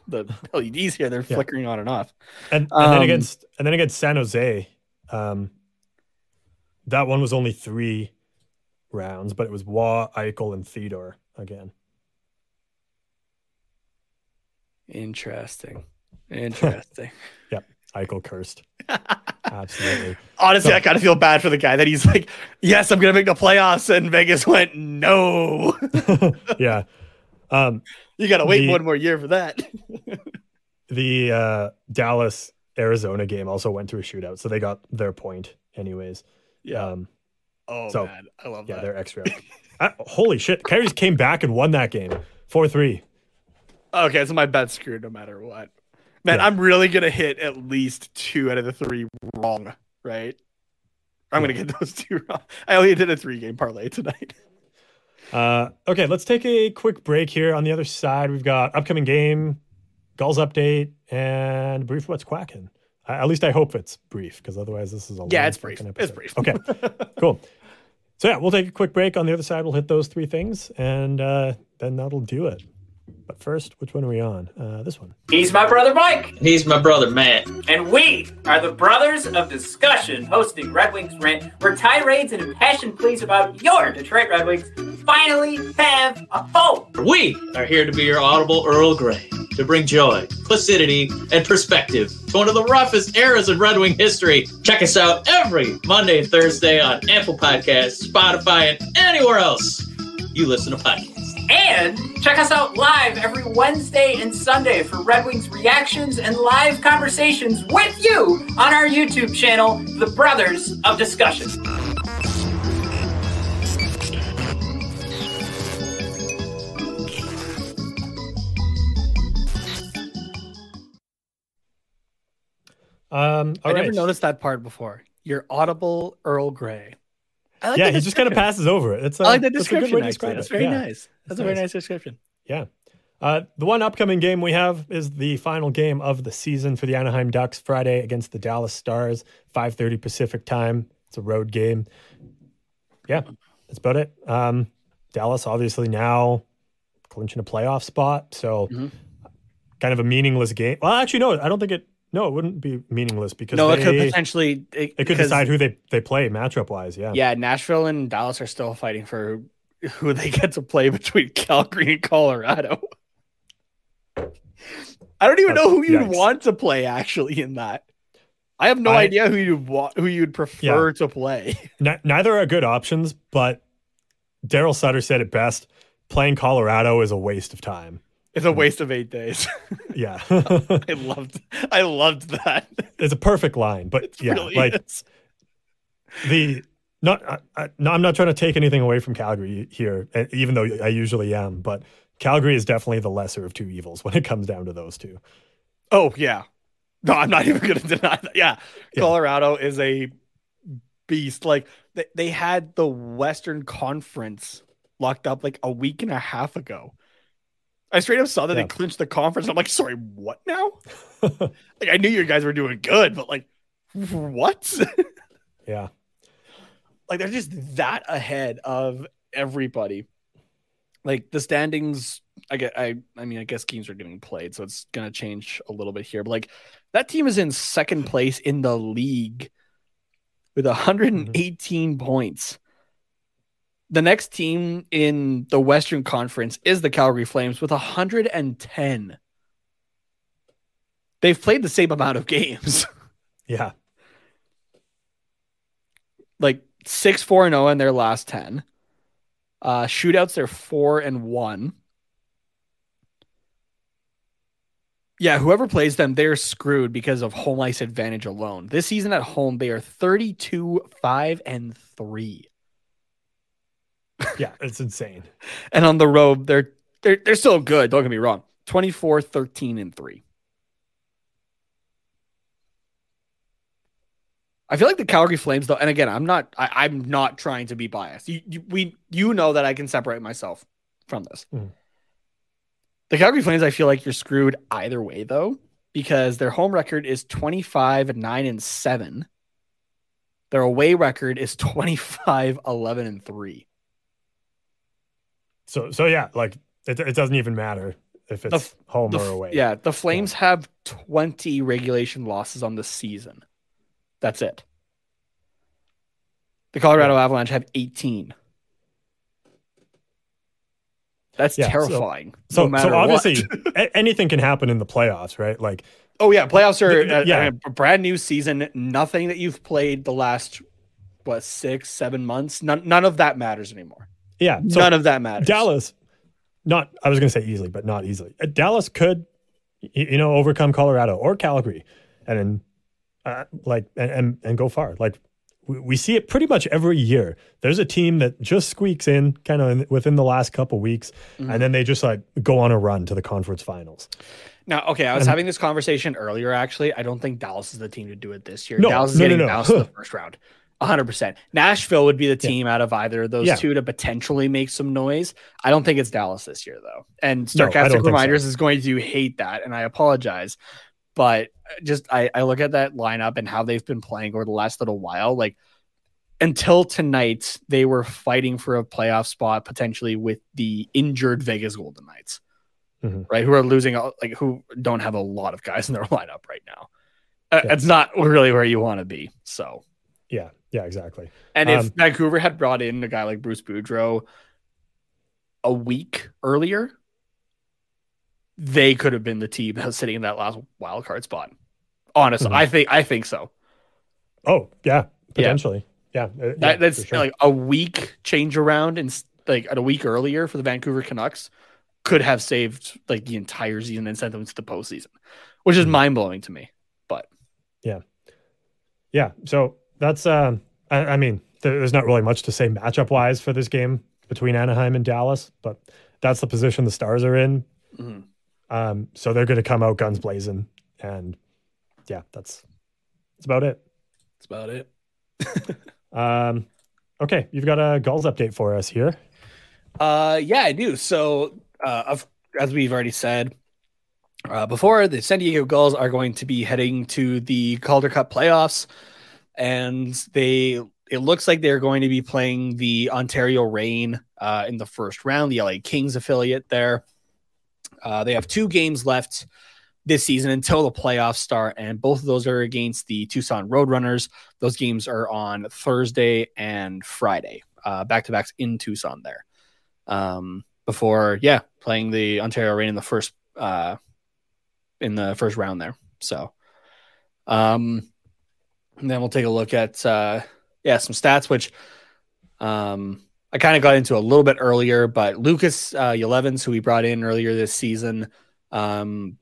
the LEDs here. They're yeah. flickering on and off. And, and um, then against and then against San Jose, um, that one was only three rounds, but it was Waugh, Eichel, and Theodore again. Interesting. Interesting. yep. Eichel cursed. Absolutely. Honestly, so, I kind of feel bad for the guy that he's like, yes, I'm going to make the playoffs. And Vegas went, no. yeah. Um, you got to wait the, one more year for that. the uh, Dallas Arizona game also went to a shootout. So they got their point, anyways. Yeah. Um, Oh so, man, I love yeah, that. they're extra. I, holy shit! Coyotes came back and won that game, four three. Okay, so my bet's screwed no matter what. Man, Yeah. I'm really gonna hit at least two out of the three wrong, right? I'm gonna get those two wrong. I only did a three game parlay tonight. Uh, okay, let's take a quick break here. On the other side, we've got upcoming game, Gulls update, and brief what's quacking. At least I hope it's brief, because otherwise this is a Yeah, long it's brief. fucking It's brief. Okay, cool. So yeah, we'll take a quick break. On the other side, we'll hit those three things, and uh, then that'll do it. But first, which one are we on? Uh, this one. He's my brother Mike, He's my brother, Matt. and we are the Brothers of Discussion, hosting Red Wings Rant, where tirades and impassioned pleas about your Detroit Red Wings finally have a home. We are here to be your audible Earl Grey, to bring joy, placidity, and perspective to one of the roughest eras in Red Wing history. Check us out every Monday and Thursday on Apple Podcasts, Spotify, and anywhere else you listen to podcasts. And check us out live every Wednesday and Sunday for Red Wings reactions and live conversations with you on our YouTube channel, The Brothers of Discussion. Um, I all never noticed that part before. Your audible Earl Grey. Like yeah, he just kind of passes over it. It's a, I like the that's a description. to actually. That's very Yeah. nice. That's a very nice. nice description. Yeah. Uh, the one upcoming game we have is the final game of the season for the Anaheim Ducks Friday against the Dallas Stars, 5:30 Pacific time. It's a road game. Yeah, that's about it. Um, Dallas obviously now clinching a playoff spot, so Mhm. kind of a meaningless game. Well, actually, no, I don't think it. No, it wouldn't be meaningless because No, they, it could potentially. It, it could decide who they they play matchup wise. Yeah. Yeah, Nashville and Dallas are still fighting for who they get to play between Calgary and Colorado. I don't even know who you'd Yikes. want to play actually in that. I have no I- idea who you'd want, who you'd prefer to play. N- neither are good options, but Daryl Sutter said it best: playing Colorado is a waste of time. It's a waste of eight days. Yeah. I loved, I loved that. it's a perfect line, but It yeah, really like is. the not. I, I, no, I'm not trying to take anything away from Calgary here, even though I usually am. But Calgary is definitely the lesser of two evils when it comes down to those two. Oh yeah. No, I'm not even going to deny that. Yeah. Yeah. Colorado is a beast. Like they, they had the Western Conference locked up like a week and a half ago. I straight up saw that Yeah. they clinched the conference. I'm like, sorry, what now? like I knew you guys were doing good, but like what? Yeah, like they're just that ahead of everybody. Like the standings, I get, I, I mean, I guess games are getting played, so it's gonna change a little bit here. But like that team is in second place in the league with 118 mm-hmm. points. The next team in the Western Conference is the Calgary Flames with 110. They've played the same amount of games. yeah, like six four and zero in their last ten. Uh, shootouts they're four and one. Yeah, whoever plays them, they're screwed because of home ice advantage alone. This season at home, they are 32, 5, and 3. yeah. It's insane. And on the road, they're they're they're still good, don't get me wrong. 24, 13, and 3. I feel like the Calgary Flames, though, and again, I'm not I, I'm not trying to be biased. You, you we you know that I can separate myself from this. Mhm. The Calgary Flames, I feel like you're screwed either way, though, because their home record is 25, 9, and 7. Their away record is 25, 11, and 3. So so yeah, like it, it doesn't even matter if it's f- home or f- away. Yeah, the Flames have 20 regulation losses on the season. That's it. The Colorado Avalanche have 18. That's Yeah, terrifying. So no so obviously anything can happen in the playoffs, right? Like oh yeah, playoffs are The- the- a, yeah. a brand new season. Nothing that you've played the last what six, seven months. None, none of that matters anymore. Yeah, so none of that matters. Dallas, not I was going to say easily, but not easily. Uh, Dallas could, you know, overcome Colorado or Calgary, and then uh, like and, and and go far. Like we, we see it pretty much every year. There's a team that just squeaks in kind of within the last couple weeks, Mm-hmm. and then they just like go on a run to the conference finals. Now, okay, I was And- having this conversation earlier. Actually, I don't think Dallas is the team to do it this year. No, Dallas is no, no, getting no. bounced in the first round, hundred percent. Nashville would be the team out of either of those Yeah. two to potentially make some noise. I don't think it's Dallas this year, though. And No, don't Starcastic think so. Reminders is going to hate that, and I apologize. But just I, I look at that lineup and how they've been playing over the last little while. Like until tonight, they were fighting for a playoff spot potentially with the injured Vegas Golden Knights Mhm. right? Who are losing, like who don't have a lot of guys in their lineup right now. Uh, Yeah. It's not really where you want to be. So, Yeah, yeah, exactly. and if Um, Vancouver had brought in a guy like Bruce Boudreau a week earlier, they could have been the team that was sitting in that last wild card spot. Honestly, Mhm. I think I think so. Oh yeah, potentially. Yeah, uh, yeah, That, that's sure. like a week change around and like a week earlier for the Vancouver Canucks could have saved like the entire season and sent them to the postseason, which is Mhm. mind blowing to me. But yeah, Yeah, so that's um I, I mean, there- there's not really much to say matchup wise for this game between Anaheim and Dallas, but that's the position the Stars are in. Mhm. Um, so they're going to come out guns blazing, and yeah, that's that's about it. that's about it. Um, okay, you've got a Gulls update for us here. Uh, yeah, I do. So, uh, as we've already said uh, before, the San Diego Gulls are going to be heading to the Calder Cup playoffs, and they it looks like they're going to be playing the Ontario Reign uh, in the first round, the LA Kings affiliate there. Uh, they have two games left this season until the playoffs start, and both of those are against the Tucson Roadrunners. Those games are on Thursday and Friday, back to backs in Tucson there um, before yeah playing the Ontario Reign in the first uh, in the first round there. So, um, and then we'll take a look at uh, yeah some stats which um, I kind of got into a little bit earlier, but Lucas uh, Yelevins, who we brought in earlier this season, um,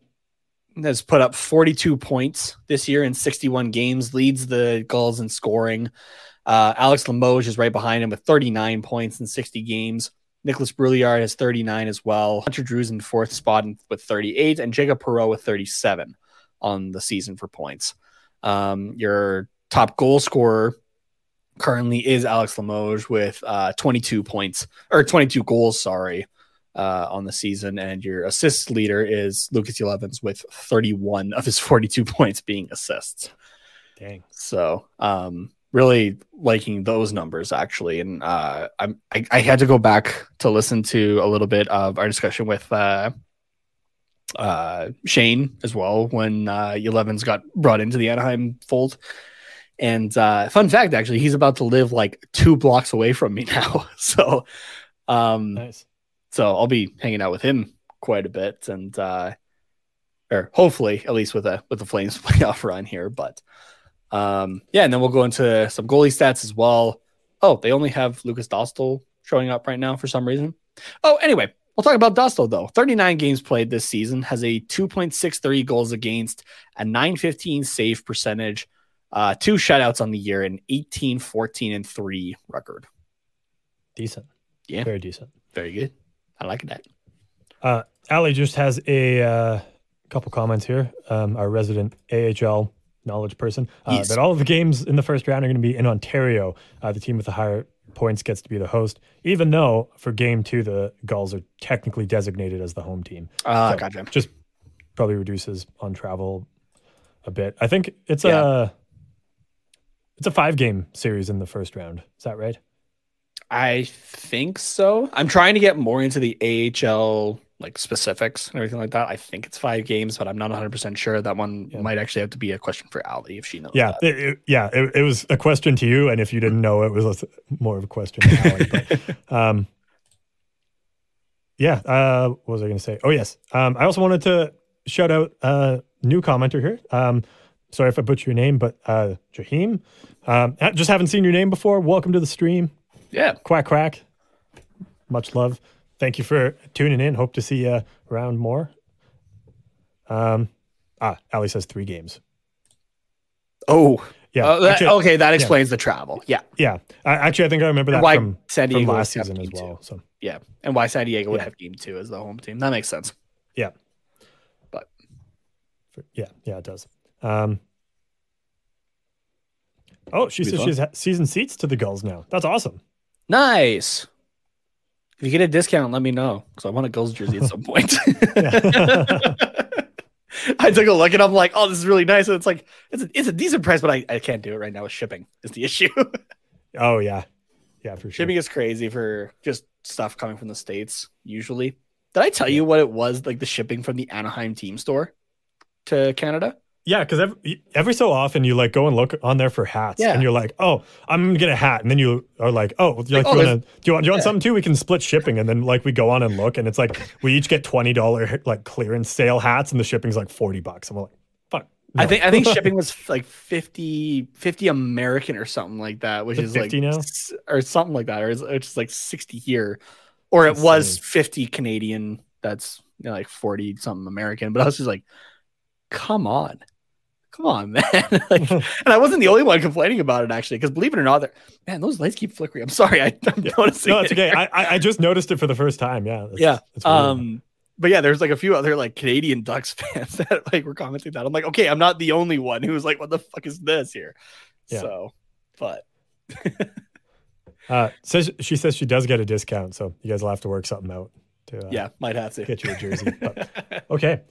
has put up 42 points this year in 61 games, leads the Gulls in scoring. Uh, Alex Limoges is right behind him with 39 points in 60 games. Nikolas Brouillard has 39 as well. Hunter Drew's in fourth spot with 38, and Jacob Perreault with 37 on the season for points. Um, your top goal scorer currently is Alex Limoges with uh, 22 points or 22 goals, sorry, uh, on the season. And your assist leader is Lucas Yelevins with 31 of his 42 points being assists. Dang. So, um, really liking those numbers actually. And uh, I'm, I, I had to go back to listen to a little bit of our discussion with uh, Shane as well when uh, Yelevins got brought into the Anaheim fold. And uh, fun fact, actually, he's about to live like two blocks away from me now. so, um, Nice. so I'll be hanging out with him quite a bit, and uh, or hopefully at least with a with the Flames playoff run here. But um, yeah, and then we'll go into some goalie stats as well. Oh, they only have Lukas Dostal showing up right now for some reason. Oh, anyway, we'll talk about Dostal though. 39 games played this season, has a 2.63 goals against, a 915 save percentage, uh, two shutouts on the year, an 18, 14, and 3 record. Decent. Yeah. Very decent. Very good. I like that. Uh, Ali just has a uh, couple comments here. Um, our resident AHL knowledge person uh, Yes. that all of the games in the first round are going to be in Ontario. Uh, the team with the higher points gets to be the host, even though for game two the Gulls are technically designated as the home team. Uh, So, gotcha. Just probably reduces on travel a bit. I think it's Yeah. a it's a five game series in the first round. Is that right? I think so. I'm trying to get more into the AHL like specifics and everything like that. I think it's five games, but I'm not 100 percent sure. That one Yeah. might actually have to be a question for Ali if she knows. Yeah, that. it, it- yeah. It, it was a question to you, and if you didn't know, it was more of a question to Ali. But, um, yeah. Uh, what was I going to say? Oh yes. Um, I also wanted to shout out a new commenter here. Um, sorry if I butcher your name, but uh, Jahim. Um, just haven't seen your name before. Welcome to the stream. yeah. Quack quack. Much love. Thank you for tuning in. Hope to see you around more. Um, ah, Ali says three games. Oh, Yeah. Oh, that- actually, okay, that explains the travel. Yeah, yeah. I, actually, I think I remember that why from, San from Diego last season as well. two. So Yeah, and why San Diego would have game two as the home team. That makes sense. yeah. But- For- yeah, yeah, it does. Um, oh, she says fun. she's ha- season seats to the Gulls now. That's awesome. Nice. If you get a discount, let me know because I want a Gulls jersey at some point. I took a look and I'm like, oh, this is really nice. And it's like, it's a, it's a decent price, but I, I can't do it right now with shipping is the issue. Oh yeah, yeah, for sure. shipping is crazy for just stuff coming from the States usually. Did I tell you what it was like the shipping from the Anaheim team store to Canada? Yeah, because every, every so often you like go and look on there for hats, Yeah. and you're like, "Oh, I'm gonna get a hat," and then you are like, "Oh, you're like, oh, do, you wanna, do you want do you want yeah. something too? We can split shipping." And then like we go on and look, and it's like we each get twenty dollar like clearance sale hats, and the shipping's like forty bucks. And we're like, "Fuck." I think I think shipping was like 50, 50 American or something like that, which Is is it like 50 now? or something like that, or it's, it's just like sixty here, or it was Insane. fifty Canadian. That's you know, like forty something American. But I was just like, come on, come on, man! like, and I wasn't the only one complaining about it actually, because believe it or not, man, those lights keep flickering. I'm sorry, I, I'm noticing. no, it's it okay. I, I I just noticed it for the first time. Yeah, it's- yeah. it's. Um, but yeah, there's like a few other like Canadian Ducks fans that like were commenting that. I'm like, okay, I'm not the only one who's like, what the fuck is this here? Yeah. So, but uh, says she says she does get a discount, so you guys will have to work something out to uh, yeah, might have to get you a jersey. But- Okay.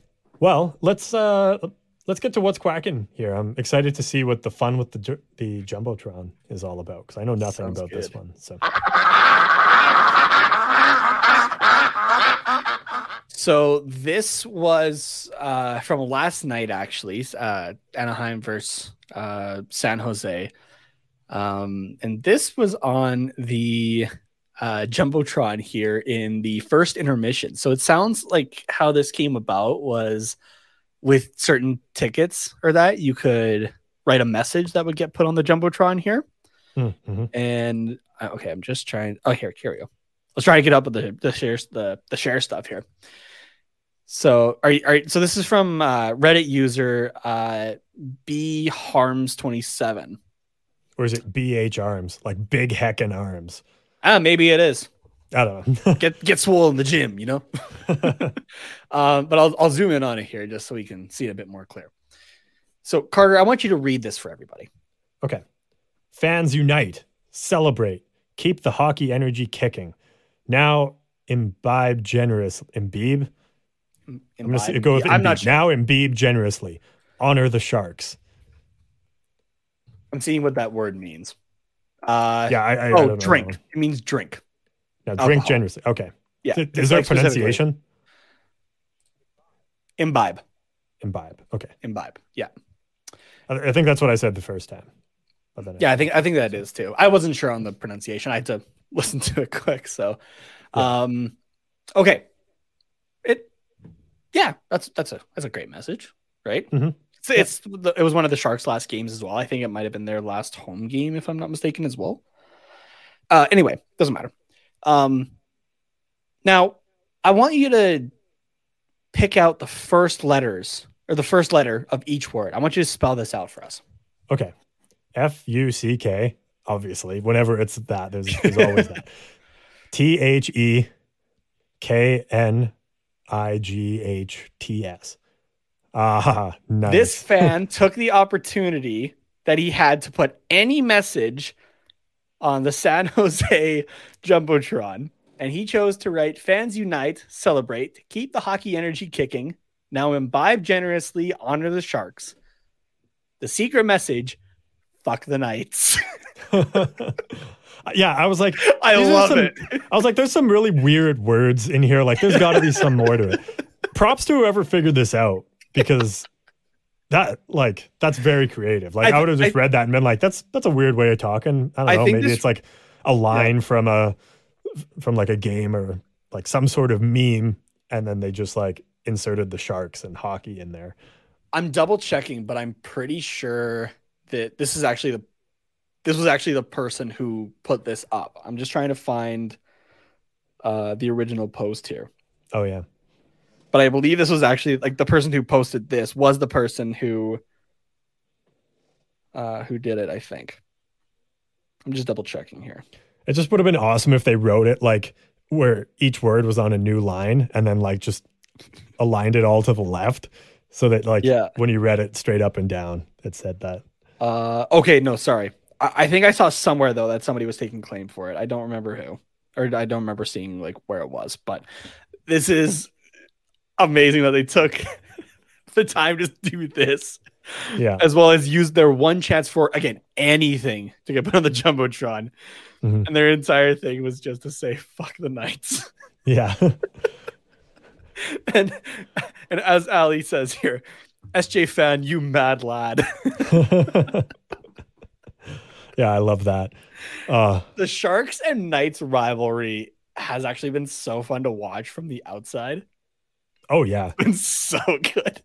Well, let's uh let's get to what's quacking here. I'm excited to see what the fun with the the jumbotron is all about because I know nothing Sounds about this one. So So this was uh, from last night, actually, uh, Anaheim versus uh, San Jose, um, and this was on the uh, jumbotron here in the first intermission. So it sounds like how this came about was with certain tickets or that you could write a message that would get put on the jumbotron here. mm, mhm. And uh, okay, I'm just trying. Oh, here, here we go. Let's try to get up with the the share the the share stuff here. So, are you, are you- so this is from uh, Reddit user uh, B Harms twenty seven. or is it BH arms like big heckin' arms? Ah, maybe it is. I don't know. Get get swole in the gym, you know. um, but I'll I'll zoom in on it here just so we can see it a bit more clear. So, Carter, I want you to read this for everybody. okay. Fans unite, celebrate, keep the hockey energy kicking. Now imbibe generous imbibe. I'm gonna say, go with I'm not sure. now imbibe generously. Honor the sharks. I'm seeing what that word means. Uh, Yeah, I, I, I oh, don't know. drink. It means drink. Now drink Alcohol. generously. Okay. Yeah. Is, is there like pronunciation? Imbibe. Imbibe. Okay. Imbibe. Yeah. I, I think that's what I said the first time. But then I- Yeah, I think I think that is too. I wasn't sure on the pronunciation. I had to listen to it quick. So, um, okay, it, yeah, that's that's a that's a great message, right? Mhm. It's, it's the, it was one of the Sharks' last games as well. I think it might have been their last home game, if I'm not mistaken, as well. Uh, anyway, doesn't matter. Um, now I want you to pick out the first letters or the first letter of each word. I want you to spell this out for us. Okay. F U C K, obviously. Whenever it's that, there's, there's always that. T H E K N I G H T S. Ah, nice. This fan took the opportunity that he had to put any message on the San Jose Jumbotron, and he chose to write Fans Unite, Celebrate, Keep the Hockey Energy Kicking, Now Imbibe Generously, Honor the Sharks. The secret message Fuck the Knights. yeah, I was like, I love some- it. I was like, there's some really weird words in here. Like, there's got to be some more to it. Props to whoever figured this out because that, like, that's very creative. Like, I I, would have th- just read that and been like, that's that's a weird way of talking. I don't I know. Maybe this- it's like a line from a from like a game or like some sort of meme, and then they just like inserted the sharks and hockey in there. I'm double checking, but I'm pretty sure that this is actually the this was actually the person who put this up. I'm just trying to find uh the original post here. Oh yeah, But I believe this was actually like the person who posted this was the person who uh, who did it. I think. I'm just double checking here. It just would have been awesome if they wrote it like where each word was on a new line and then like just aligned it all to the left so that like Yeah. when you read it straight up and down, it said that. Uh, okay, no, sorry. I, I think I saw somewhere though that somebody was taking claim for it. I don't remember who, or I don't remember seeing like where it was. But this is amazing that they took the time to do this, Yeah. as well as use their one chance for again anything to get put on the jumbotron, Mhm. and their entire thing was just to say "fuck the Knights." Yeah. and and as Ali says here, SJ fan, you mad lad. yeah, I love that. Uh the Sharks and Knights rivalry has actually been so fun to watch from the outside. Oh yeah. It's so good.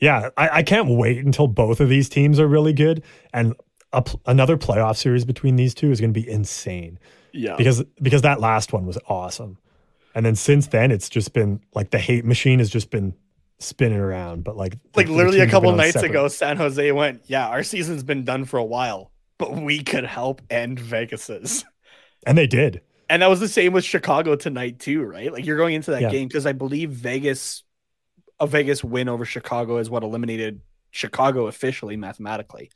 Yeah, I, I can't wait until both of these teams are really good, and a, pl- another playoff series between these two is going to be insane Yeah. because because that last one was awesome, and then since then it's just been like the hate machine has just been spinning around. But like like the literally a couple nights separate- ago, San Jose went, Yeah, our season's been done for a while, but we could help end Vegas's. and they did. And that was the same with Chicago tonight, too, right? Like you're going into that Yeah. game because I believe Vegas, a Vegas win over Chicago is what eliminated Chicago officially mathematically.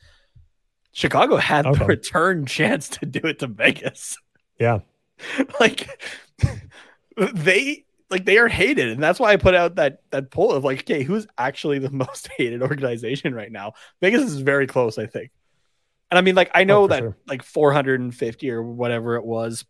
Chicago had the return chance to do it to Vegas. Yeah, like they like they are hated and that's why i put out that that poll of like okay who's actually the most hated organization right now vegas is very close i think and i mean like i oh, know Oh, that sure. like 450 or whatever it was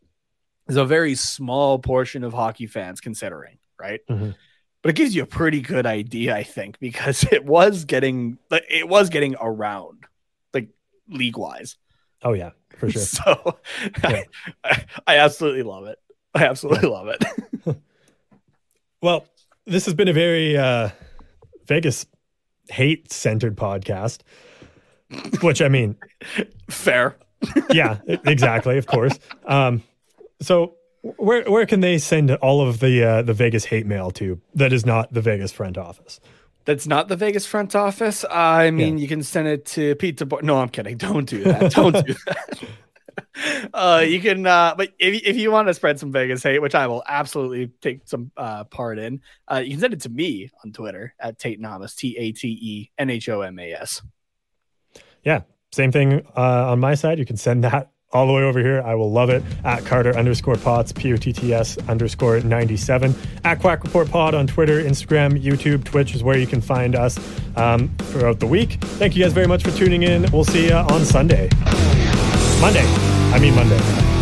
is a very small portion of hockey fans considering right Mhm. but it gives you a pretty good idea i think because it was getting like it was getting around like league wise oh yeah, for sure. so Yeah. I, I absolutely love it. I absolutely love it. Well, this has been a very uh, Vegas hate centered podcast, which I mean, Fair. yeah, exactly, of course. Um, so where where can they send all of the uh, the Vegas hate mail to that is not the Vegas front office? That's not the Vegas front office. I mean, you can send it to Pete DeBoer. No, I'm kidding. Don't do that. Don't do that. Uh, you can, uh, but if, if you want to spread some Vegas hate, which I will absolutely take some uh, part in, uh, you can send it to me on Twitter at Tate Namas, T A T E N H O M A S. Yeah, same thing uh, on my side. You can send that all the way over here. I will love it at Carter underscore Potts, P O T T S underscore 97. At Quack Report Pod on Twitter, Instagram, YouTube, Twitch is where you can find us um, throughout the week. Thank you guys very much for tuning in. We'll see you on Sunday. Monday. I mean, Monday.